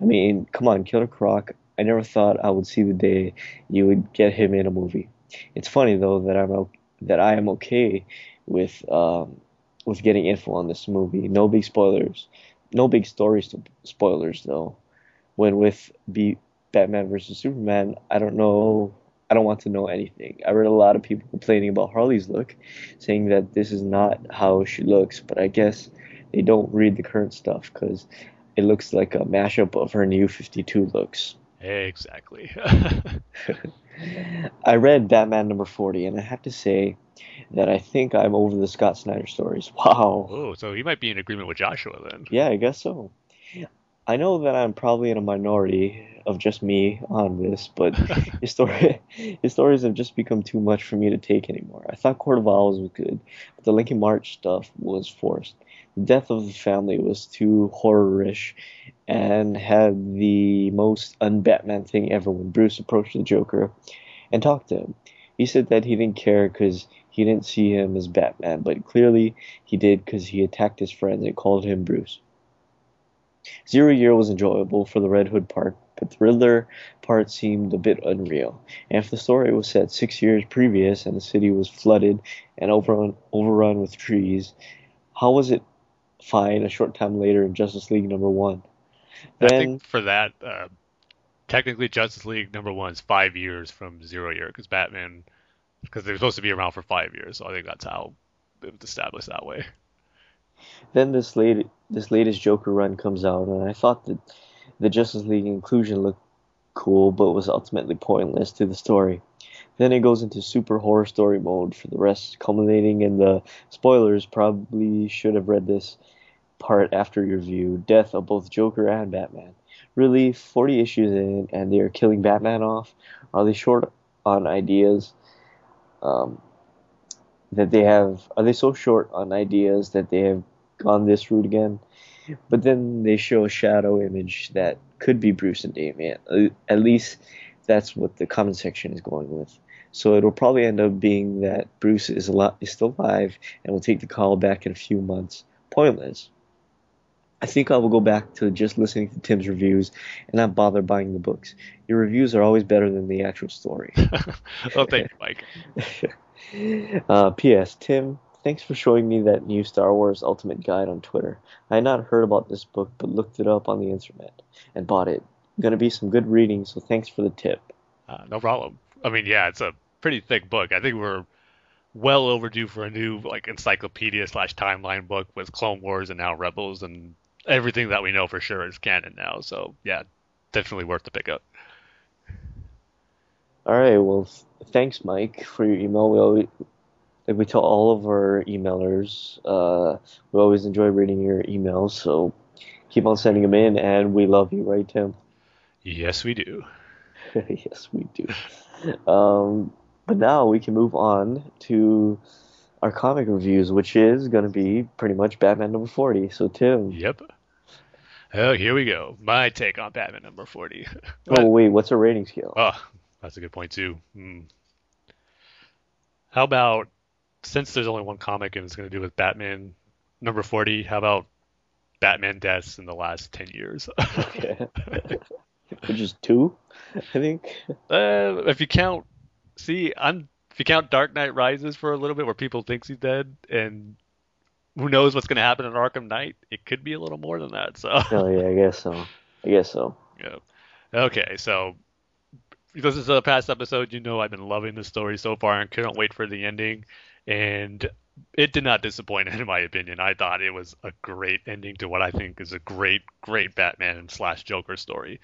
I mean, come on, Killer Croc. I never thought I would see the day you would get him in a movie. It's funny though that I'm that I am okay with um, with getting info on this movie. No big spoilers, no big stories to spoilers though. When with B- Batman versus Superman, I don't know. I don't want to know anything. I read a lot of people complaining about Harley's look, saying that this is not how she looks. But I guess they don't read the current stuff because it looks like a mashup of her new 52 looks. Exactly. I read Batman number 40, and I have to say that I think I'm over the Scott Snyder stories. Wow. oh, so he might be in agreement with Joshua then. Yeah, I guess so. I know that I'm probably in a minority of just me on this, but his, story, his stories have just become too much for me to take anymore. I thought Court of Owls was good, but the Lincoln March stuff was forced. The death of the family was too horror-ish and had the most un-Batman thing ever when Bruce approached the Joker and talked to him. He said that he didn't care because he didn't see him as Batman, but clearly he did because he attacked his friends and called him Bruce. Zero Year was enjoyable for the Red Hood part, but the Riddler part seemed a bit unreal. And if the story was set six years previous and the city was flooded and overrun, overrun with trees, how was it fine a short time later in Justice League number one? I think for that, uh, technically Justice League number one is five years from Zero Year because Batman, because they're supposed to be around for five years. So I think that's how it was established that way. then this late, this latest Joker run comes out, and I thought that the Justice League inclusion looked cool, but was ultimately pointless to the story. Then it goes into super horror story mode for the rest, culminating in the spoilers. Probably should have read this part after your review death of both Joker and Batman. Really, 40 issues in, and they are killing Batman off. Are they short on ideas? Um, that they have are they so short on ideas that they have gone this route again? But then they show a shadow image that could be Bruce and Damian. Uh, At least that's what the comment section is going with. So it'll probably end up being that Bruce is a lot, is still alive and will take the call back in a few months. Pointless. I think I will go back to just listening to Tim's reviews and not bother buying the books. Your reviews are always better than the actual story. oh, thank you, Mike. uh, P.S. Tim, thanks for showing me that new Star Wars Ultimate Guide on Twitter. I had not heard about this book, but looked it up on the internet and bought it. Gonna be some good reading, so thanks for the tip. Uh, no problem. I mean, yeah, it's a pretty thick book. I think we're well overdue for a new like encyclopedia slash timeline book with Clone Wars and now Rebels and everything that we know for sure is canon now. So yeah, definitely worth the pickup. All right, well, thanks, Mike, for your email. We always, like we tell all of our emailers, uh, we always enjoy reading your emails, so keep on sending them in, and we love you, right, Tim? Yes, we do. yes, we do. Um, but now we can move on to our comic reviews, which is going to be pretty much Batman number 40. So, Tim. Yep. Oh, here we go. My take on Batman number 40. Oh, wait, what's a rating scale? Oh, that's a good point too. Hmm. How about since there's only one comic and it's going to do with Batman number 40, how about Batman deaths in the last 10 years? Okay. which is two, I think. Uh, if you count, see, I'm if you count Dark Knight Rises for a little bit, where people thinks he's dead, and who knows what's going to happen in Arkham Knight, it could be a little more than that. So, Oh, yeah, I guess so. I guess so. yeah. Okay, so listen to the past episode, you know I've been loving the story so far and couldn't wait for the ending, and it did not disappoint in my opinion. I thought it was a great ending to what I think is a great, great Batman slash Joker story.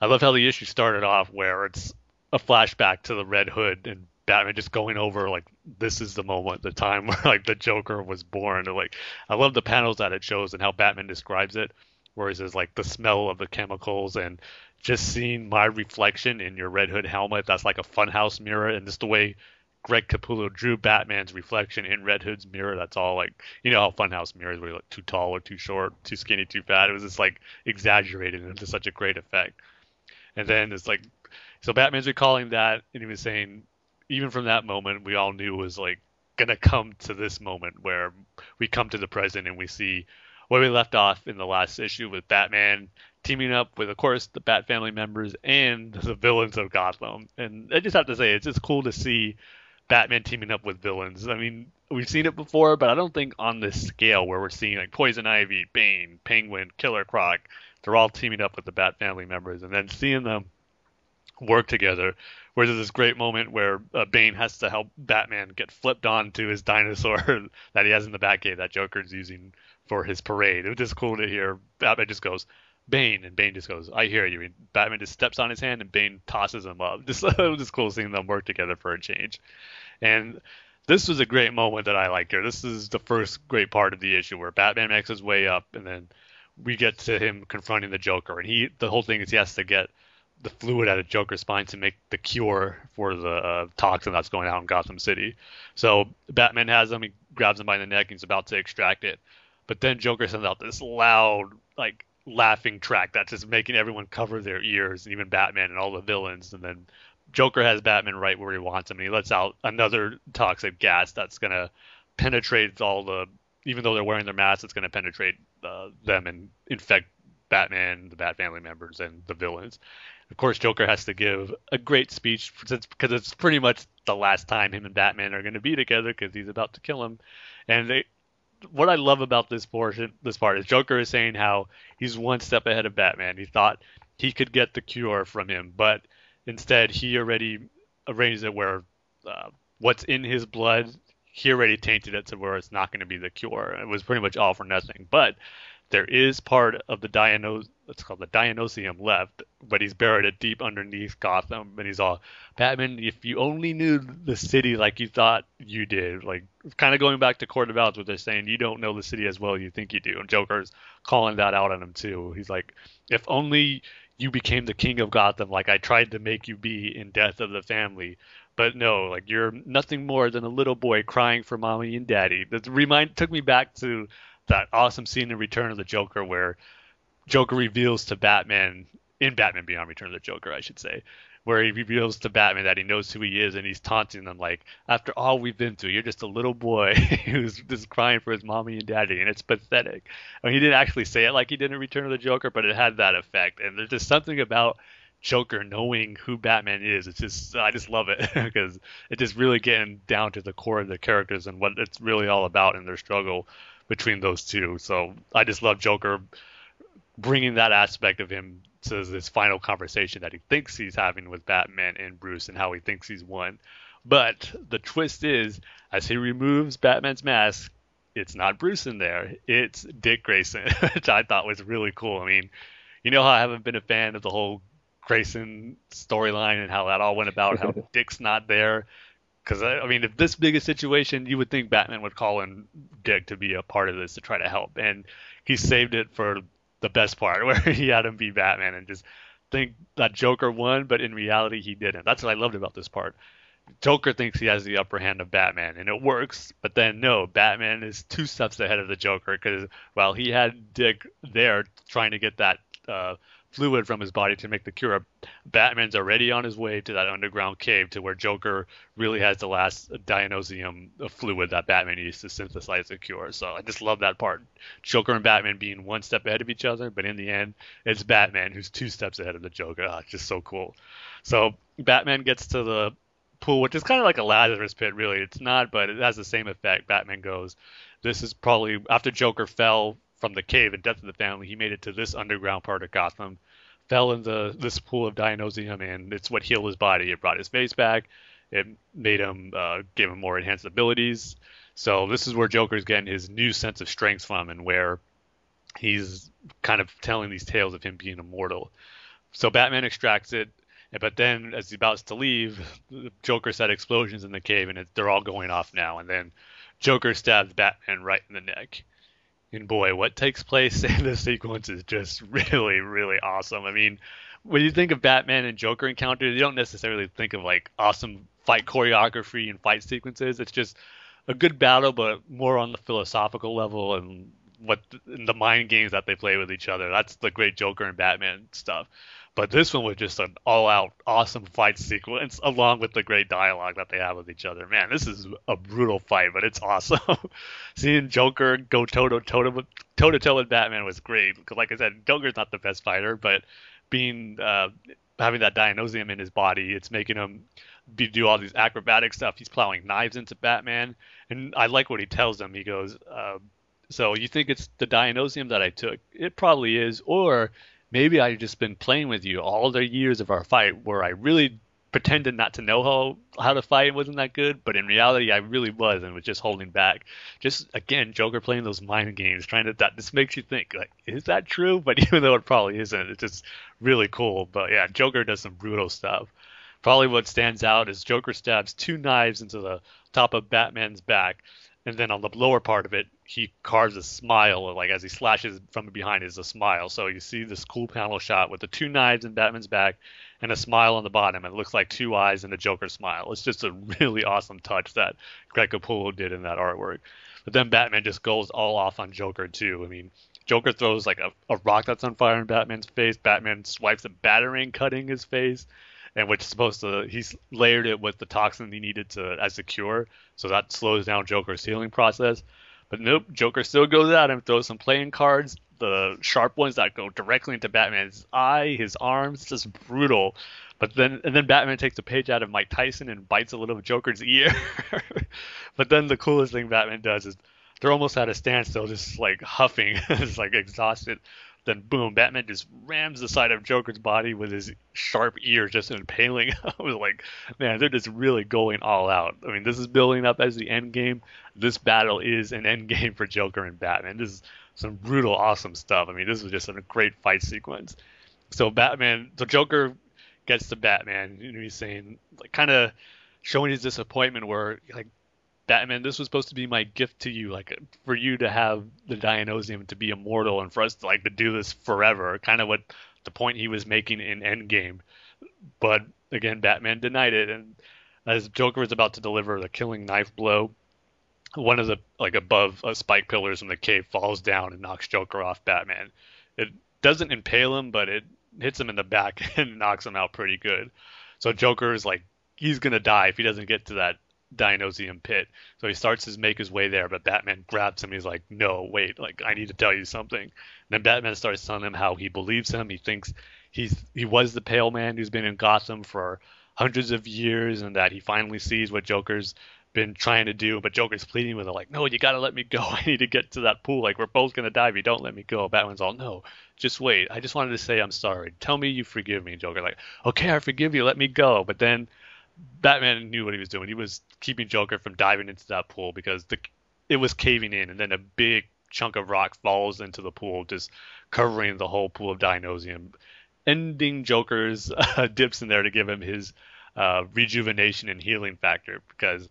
I love how the issue started off where it's a flashback to the Red Hood and Batman just going over like this is the moment, the time where like the Joker was born. And, like I love the panels that it shows and how Batman describes it, where he says like the smell of the chemicals and just seeing my reflection in your Red Hood helmet, that's like a funhouse mirror, and just the way Greg Capullo drew Batman's reflection in Red Hood's mirror. That's all like you know how funhouse mirrors were like too tall or too short, too skinny, too fat. It was just like exaggerated into such a great effect. And then it's like so Batman's recalling that and he was saying even from that moment we all knew was like gonna come to this moment where we come to the present and we see where we left off in the last issue with Batman teaming up with, of course, the Bat family members and the villains of Gotham. And I just have to say, it's just cool to see Batman teaming up with villains. I mean, we've seen it before, but I don't think on this scale where we're seeing like Poison Ivy, Bane, Penguin, Killer Croc, they're all teaming up with the Bat family members, and then seeing them work together. Where there's this great moment where uh, Bane has to help Batman get flipped onto his dinosaur that he has in the Batcave that Joker's using for his parade. It was just cool to hear Batman just goes, Bane, and Bane just goes, "I hear you." And Batman just steps on his hand, and Bane tosses him up. Just it was just cool seeing them work together for a change. And this was a great moment that I like here. This is the first great part of the issue where Batman makes his way up, and then we get to him confronting the Joker, and he the whole thing is he has to get the fluid out of Joker's spine to make the cure for the uh, toxin that's going out in Gotham City. So Batman has him, he grabs him by the neck, and he's about to extract it. But then Joker sends out this loud, like laughing track that's just making everyone cover their ears, and even Batman and all the villains. And then Joker has Batman right where he wants him, and he lets out another toxic gas that's gonna penetrate all the. Even though they're wearing their masks, it's gonna penetrate uh, them and infect Batman, the Bat family members, and the villains. Of course, Joker has to give a great speech because it's pretty much the last time him and Batman are going to be together because he's about to kill him. And they, what I love about this portion, this part is Joker is saying how he's one step ahead of Batman. He thought he could get the cure from him, but instead he already arranged it where uh, what's in his blood, he already tainted it to where it's not going to be the cure. It was pretty much all for nothing. But there is part of the Dianos, it's called the Dionesium left, but he's buried it deep underneath Gotham, and he's all, Batman, if you only knew the city like you thought you did, like kind of going back to Court of Owls, where they're saying you don't know the city as well as you think you do, and Joker's calling that out on him too. He's like, if only you became the king of Gotham like I tried to make you be in Death of the Family. But no, like you're nothing more than a little boy crying for mommy and daddy. That remind took me back to that awesome scene in Return of the Joker where Joker reveals to Batman in Batman Beyond Return of the Joker, I should say, where he reveals to Batman that he knows who he is and he's taunting them like, after all we've been through, you're just a little boy who's just crying for his mommy and daddy, and it's pathetic. I mean, he didn't actually say it like he did in Return of the Joker, but it had that effect. And there's just something about Joker knowing who Batman is. It's just I just love it because it's just really getting down to the core of the characters and what it's really all about in their struggle between those two. So I just love Joker bringing that aspect of him to this final conversation that he thinks he's having with Batman and Bruce and how he thinks he's won. But the twist is, as he removes Batman's mask, it's not Bruce in there. It's Dick Grayson, which I thought was really cool. I mean, you know how I haven't been a fan of the whole Grayson storyline and how that all went about, how Dick's not there. Because I mean, if this big a situation, you would think Batman would call in Dick to be a part of this to try to help, and he saved it for the best part where he had him be Batman and just think that Joker won, but in reality he didn't. That's what I loved about this part. Joker thinks he has the upper hand of Batman, and it works. But then no, Batman is two steps ahead of the Joker because while he had Dick there trying to get that uh, fluid from his body to make the cure. Batman's already on his way to that underground cave to where Joker really has the last Dionesium fluid that Batman needs to synthesize the cure. So I just love that part. Joker and Batman being one step ahead of each other, but in the end, it's Batman who's two steps ahead of the Joker. Oh, it's just so cool. So Batman gets to the pool, which is kind of like a Lazarus pit, really. It's not, but it has the same effect. Batman goes, This is probably after Joker fell from the cave and Death of the Family, he made it to this underground part of Gotham, fell into this pool of Dionesium, and it's what healed his body. It brought his face back. It made him, uh, gave him more enhanced abilities. So this is where Joker's getting his new sense of strength from, and where he's kind of telling these tales of him being immortal. So Batman extracts it, but then as he's about to leave, Joker set explosions in the cave, and it, they're all going off now. And then Joker stabs Batman right in the neck. And boy, what takes place in this sequence is just really, really awesome. I mean, when you think of Batman and Joker encounters, you don't necessarily think of like awesome fight choreography and fight sequences. It's just a good battle, but more on the philosophical level and what the mind games that they play with each other. That's the great Joker and Batman stuff. But this one was just an all-out awesome fight sequence, along with the great dialogue that they have with each other. Man, this is a brutal fight, but it's awesome. Seeing Joker go toe to toe to toe with Batman was great. Because, like I said, Joker's not the best fighter, but being uh, having that Dionesium in his body, it's making him be, do all these acrobatic stuff. He's plowing knives into Batman, and I like what he tells him. He goes, uh, "So you think it's the Dionesium that I took? It probably is, or." Maybe I've just been playing with you all the years of our fight where I really pretended not to know how how to fight wasn't that good, but in reality I really was and was just holding back. Just again, Joker playing those mind games, trying to that this makes you think like, is that true? But even though it probably isn't, it's just really cool. But yeah, Joker does some brutal stuff. Probably what stands out is Joker stabs two knives into the top of Batman's back, and then on the lower part of it, he carves a smile, like as he slashes from behind is a smile. So you see this cool panel shot with the two knives in Batman's back and a smile on the bottom. It looks like two eyes and a Joker smile. It's just a really awesome touch that Greg Capullo did in that artwork. But then Batman just goes all off on Joker too. I mean, Joker throws like a, a rock that's on fire in Batman's face. Batman swipes a batarang, cutting his face and which is supposed to he's layered it with the toxin he needed to as a cure, so that slows down Joker's healing process. But nope, Joker still goes at him, throws some playing cards, the sharp ones that go directly into Batman's eye, his arms, just brutal. But then and then Batman takes a page out of Mike Tyson and bites a little of Joker's ear. but then the coolest thing Batman does is they're almost at a standstill, just like huffing, just like exhausted. Then boom, Batman just rams the side of Joker's body with his sharp ears, just impaling. I was like, man, they're just really going all out. I mean, this is building up as the end game. This battle is an end game for Joker and Batman. This is some brutal, awesome stuff. I mean, this was just a great fight sequence. So Batman, so Joker gets to Batman. Know, he's saying, like, kind of showing his disappointment, where like Batman, this was supposed to be my gift to you, like for you to have the Dionesium to be immortal and for us to like to do this forever. Kind of what the point he was making in Endgame. But again, Batman denied it, and as Joker is about to deliver the killing knife blow, one of the like above uh, spike pillars in the cave falls down and knocks Joker off Batman. It doesn't impale him, but it hits him in the back and knocks him out pretty good. So Joker is like he's gonna die if he doesn't get to that Dionesium pit. So he starts to make his way there, but Batman grabs him. He's like, "No, wait! Like I need to tell you something." And then Batman starts telling him how he believes him. He thinks he's he was the Pale Man who's been in Gotham for hundreds of years, and that he finally sees what Joker's been trying to do. But Joker's pleading with him, like, "No, you gotta let me go. I need to get to that pool. Like we're both gonna die if you don't let me go." Batman's all, "No, just wait. I just wanted to say I'm sorry. Tell me you forgive me." Joker like, "Okay, I forgive you. Let me go." But then Batman knew what he was doing. He was keeping Joker from diving into that pool because the it was caving in, and then a big chunk of rock falls into the pool, just covering the whole pool of Dionesium, ending Joker's uh, dips in there to give him his uh, rejuvenation and healing factor because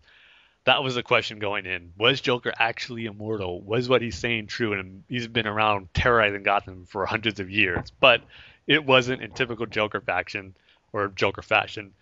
that was the question going in. Was Joker actually immortal? Was what he's saying true? And he's been around terrorizing Gotham for hundreds of years, but it wasn't in typical Joker faction or Joker fashion.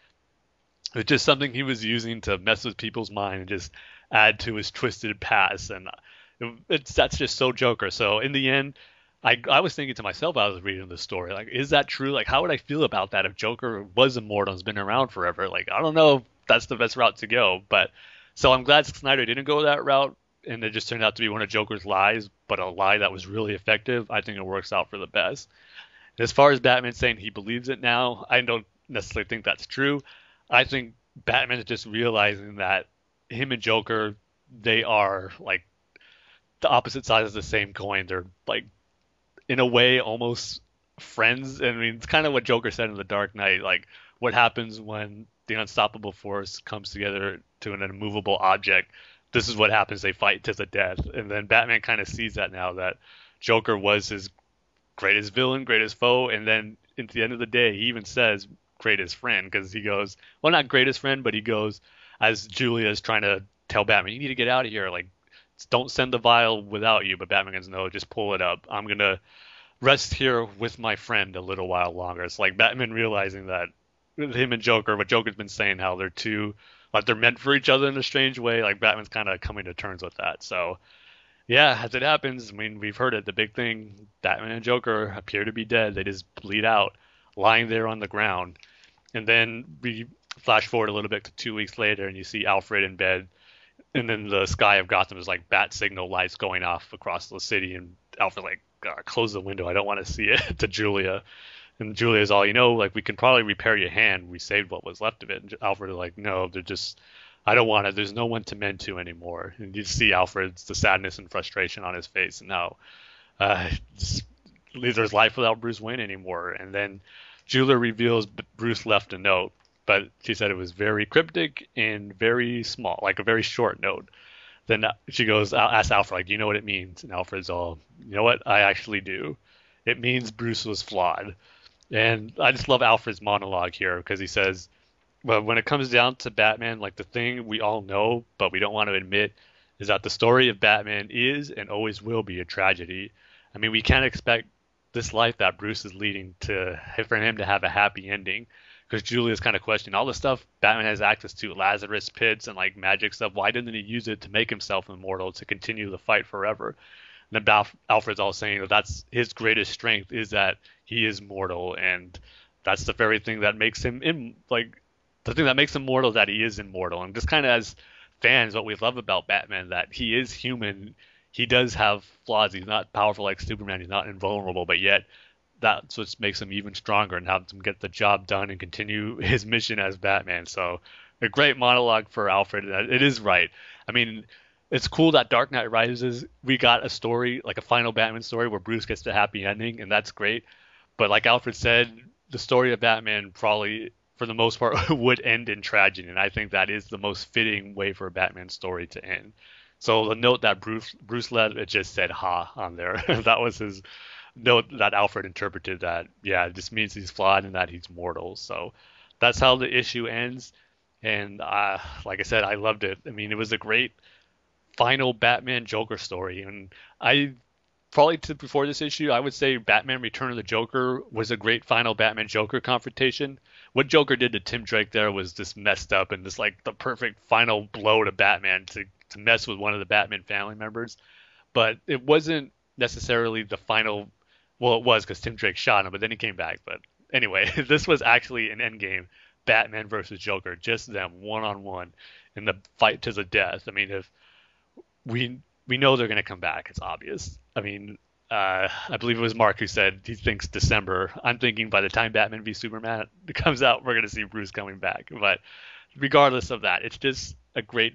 It's just something he was using to mess with people's mind and just add to his twisted past, and uh, it, it's that's just so Joker. So in the end, I I was thinking to myself, I was reading the story, like, is that true? Like, how would I feel about that if Joker was immortal and has been around forever? Like, I don't know that's the best route to go, but so I'm glad Snyder didn't go that route, and it just turned out to be one of Joker's lies, but a lie that was really effective. I think it works out for the best. And as far as Batman saying he believes it now, I don't necessarily think that's true. I think Batman is just realizing that him and Joker, they are like the opposite sides of the same coin. They're like, in a way, almost friends. I mean, it's kind of what Joker said in The Dark Knight. Like, what happens when the unstoppable force comes together to an immovable object? This is what happens. They fight to the death. And then Batman kind of sees that now that Joker was his greatest villain, greatest foe, and then at the end of the day, he even says greatest friend because he goes, well, not greatest friend, but he goes as Julia is trying to tell Batman, you need to get out of here. Like, don't send the vial without you. But Batman goes, no, just pull it up. I'm gonna rest here with my friend a little while longer. It's like Batman realizing that him and Joker, what Joker's been saying, how they're two, like they're meant for each other in a strange way. Like Batman's kind of coming to terms with that. So, yeah, as it happens, I mean, we've heard it. The big thing, Batman and Joker appear to be dead. They just bleed out, lying there on the ground. And then we flash forward a little bit to two weeks later, and you see Alfred in bed, and then the sky of Gotham is like bat signal lights going off across the city, and Alfred like close the window. I don't want to see it to Julia. And Julia's all, you know, like we can probably repair your hand. We saved what was left of it. And Alfred is like, no, they're just, I don't want it. There's no one to mend to anymore. And you see Alfred's the sadness and frustration on his face, and now uh, there's life without Bruce Wayne anymore. And then Julia reveals Bruce left a note, but she said it was very cryptic and very small, like a very short note. Then uh, she goes, asks Alfred, like, do you know what it means? And Alfred's all, you know what? I actually do. It means Bruce was flawed. And I just love Alfred's monologue here because he says, well, when it comes down to Batman, like the thing we all know, but we don't want to admit, is that the story of Batman is and always will be a tragedy. I mean, we can't expect this life that Bruce is leading to for him to have a happy ending because Julia's kind of questioning all the stuff Batman has access to, Lazarus pits and like magic stuff. Why didn't he use it to make himself immortal to continue the fight forever? And then Alfred's all saying that that's his greatest strength is that he is mortal, and that's the very thing that makes him in like the thing that makes him mortal that he is immortal. And just kind of as fans, what we love about Batman that he is human. He does have flaws. He's not powerful like Superman. He's not invulnerable, but yet that's what makes him even stronger and helps him get the job done and continue his mission as Batman. So a great monologue for Alfred. Uh, it is right. I mean, it's cool that Dark Knight Rises we got a story like a final Batman story where Bruce gets the happy ending, and that's great. But like Alfred said, the story of Batman probably for the most part would end in tragedy, and I think that is the most fitting way for a Batman story to end. So the note that Bruce Bruce led it just said "ha" on there. that was his note that Alfred interpreted that yeah, it just means he's flawed and that he's mortal. So that's how the issue ends. And uh, like I said, I loved it. I mean, it was a great final Batman Joker story, and I probably to, before this issue, I would say Batman Return of the Joker was a great final Batman Joker confrontation. What Joker did to Tim Drake there was just messed up and just like the perfect final blow to Batman to to mess with one of the Batman family members. But it wasn't necessarily the final well, it was because Tim Drake shot him, but then he came back. But anyway, this was actually an endgame Batman versus Joker, just them one on one in the fight to the death. I mean, if we we know they're going to come back, it's obvious. I mean, uh, I believe it was Mark who said he thinks December. I'm thinking by the time Batman v Superman comes out, we're going to see Bruce coming back. But regardless of that, it's just a great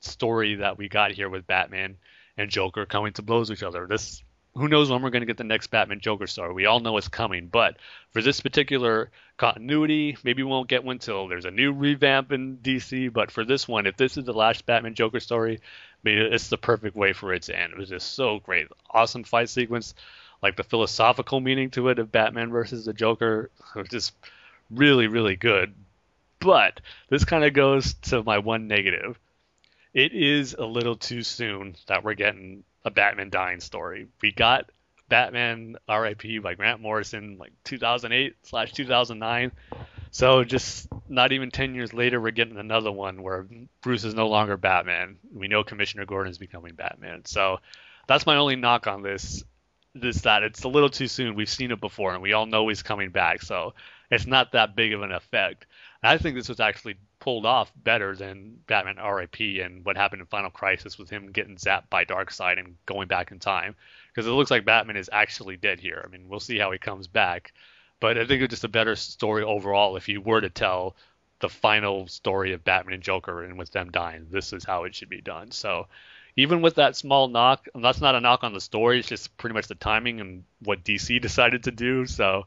story that we got here with Batman and Joker coming to blows with each other. This who knows when we're going to get the next Batman Joker story? We all know it's coming, but for this particular continuity, maybe we won't get one till there's a new revamp in DC. But for this one, if this is the last Batman Joker story, I mean, it's the perfect way for it to end. It was just so great, awesome fight sequence, like the philosophical meaning to it of Batman versus the Joker, was just really, really good. But this kind of goes to my one negative. It is a little too soon that we're getting a Batman dying story. We got Batman R.I.P. by Grant Morrison like 2008 slash 2009. So just not even 10 years later, we're getting another one where Bruce is no longer Batman. We know Commissioner Gordon is becoming Batman. So that's my only knock on this. This that it's a little too soon. We've seen it before, and we all know he's coming back. So it's not that big of an effect. I think this was actually pulled off better than Batman R.I.P. and what happened in Final Crisis with him getting zapped by Darkseid and going back in time. Because it looks like Batman is actually dead here. I mean, we'll see how he comes back. But I think it's just a better story overall if you were to tell the final story of Batman and Joker and with them dying. This is how it should be done. So even with that small knock, that's not a knock on the story. It's just pretty much the timing and what DC decided to do. So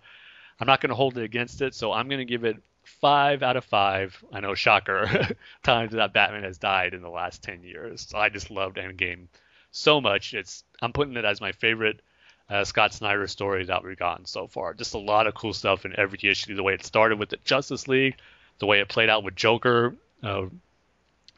I'm not going to hold it against it. So I'm going to give it five out of five. I know, shocker, times that Batman has died in the last ten years. So I just loved Endgame so much. It's I'm putting it as my favorite uh, Scott Snyder story that we've gotten so far. Just a lot of cool stuff in every issue. The way it started with the Justice League, the way it played out with Joker, uh,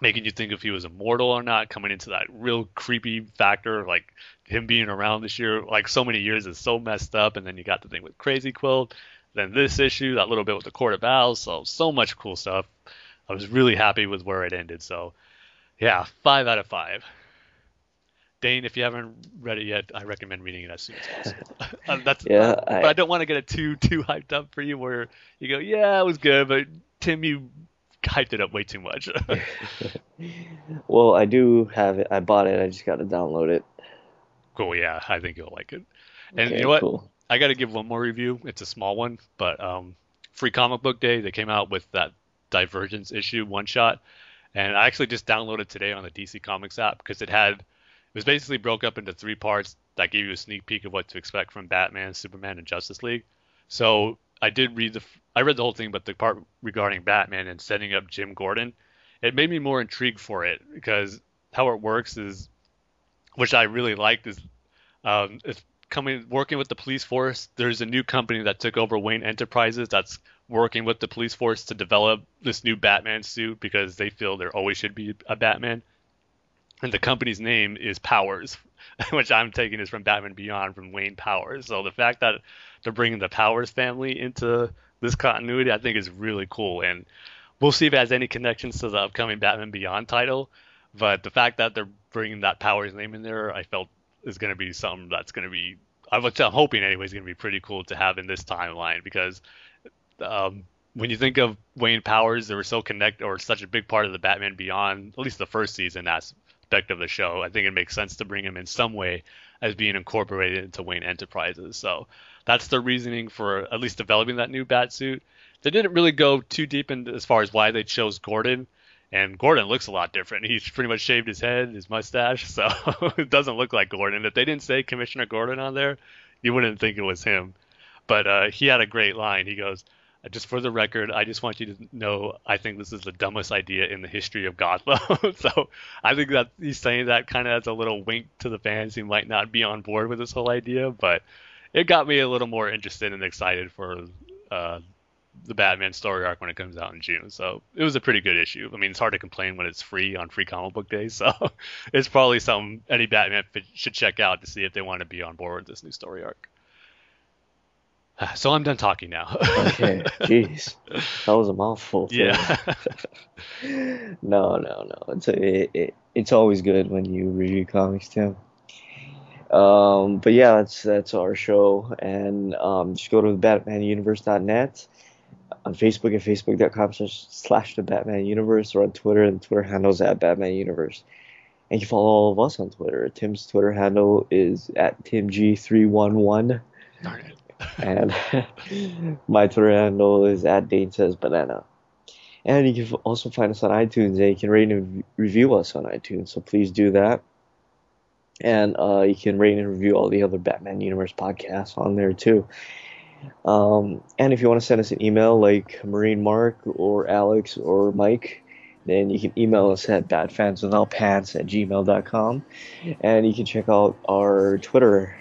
making you think if he was immortal or not, coming into that real creepy factor, like him being around this year, like so many years is so messed up. And then you got the thing with Crazy Quilt, then this issue, that little bit with the Court of Owls, so so much cool stuff. I was really happy with where it ended. So yeah, five out of five. Dane, if you haven't read it yet, I recommend reading it as soon as possible. Uh, that's Yeah, but I- I don't want to get it too too hyped up for you, where you go, yeah, it was good, but Tim, you hyped it up way too much. Well, I do have it. I bought it. I just got to download it. cool, yeah, I think you'll like it. And Okay, you know what? Cool. I got to give one more review. It's a small one, but um, Free Comic Book Day, they came out with that Divergence issue one shot, and I actually just downloaded today on the DC Comics app because it had it was basically broke up into three parts that gave you a sneak peek of what to expect from Batman, Superman, and Justice League. So I did read the I read the whole thing, but the part regarding Batman and setting up Jim Gordon, it made me more intrigued for it because how it works is, which I really liked, is um, it's coming working with the police force. There's a new company that took over Wayne Enterprises that's working with the police force to develop this new Batman suit because they feel there always should be a Batman. And the company's name is Powers, which I'm taking is from Batman Beyond from Wayne Powers. So the fact that they're bringing the Powers family into this continuity, I think is really cool. And we'll see if it has any connections to the upcoming Batman Beyond title. But the fact that they're bringing that Powers name in there, I felt is going to be something that's going to be, I was I'm hoping anyway, is going to be pretty cool to have in this timeline because um, when you think of Wayne Powers, they were so connected or such a big part of the Batman Beyond, at least the first season aspect of the show. I think it makes sense to bring him in some way as being incorporated into Wayne Enterprises. So that's the reasoning for at least developing that new bat suit. They didn't really go too deep into as far as why they chose Gordon. And Gordon looks a lot different. He's pretty much shaved his head, his mustache, so it doesn't look like Gordon. If they didn't say Commissioner Gordon on there, you wouldn't think it was him. But uh, he had a great line. He goes, just for the record, I just want you to know I think this is the dumbest idea in the history of Gotham. so I think that he's saying that kind of as a little wink to the fans who might not be on board with this whole idea, but it got me a little more interested and excited for uh, the Batman story arc when it comes out in June. So it was a pretty good issue. I mean, it's hard to complain when it's free on Free Comic Book Day, so it's probably something any Batman f- should check out to see if they want to be on board with this new story arc. So I'm done talking now. Okay. Jeez. That was a mouthful. too. yeah. No, no, no. It's it, it, it's always good when you review comics, Tim. Um, but yeah, that's that's our show, and um, just go to the BatmanUniverse.net on Facebook at facebook.com slash- the Batman Universe, or on Twitter, and Twitter handles at Batman Universe. And you can follow all of us on Twitter. Tim's Twitter handle is at TimG311, Darn it. and my Twitter handle is at Dane Says Banana. And you can also find us on iTunes, and you can rate and review us on iTunes. So please do that. And uh, you can rate and review all the other Batman Universe podcasts on there too. Um, and if you want to send us an email like Marine Mark or Alex or Mike, then you can email us at batfanswithoutpants at gmail.com. And you can check out our Twitter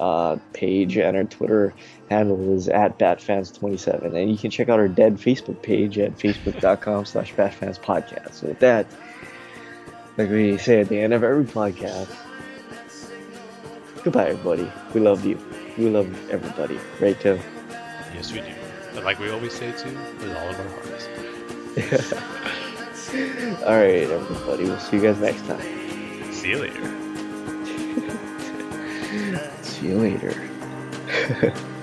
uh, page, and our Twitter handle is at batfans27. And you can check out our dead Facebook page at facebook.com slash batfanspodcast. So with that, like we say at the end of every podcast, goodbye, everybody. We love you. We love everybody. Right, Tim? Yes, we do. But like we always say too, with all of our hearts. All right, everybody. We'll see you guys next time. See you later. See you later.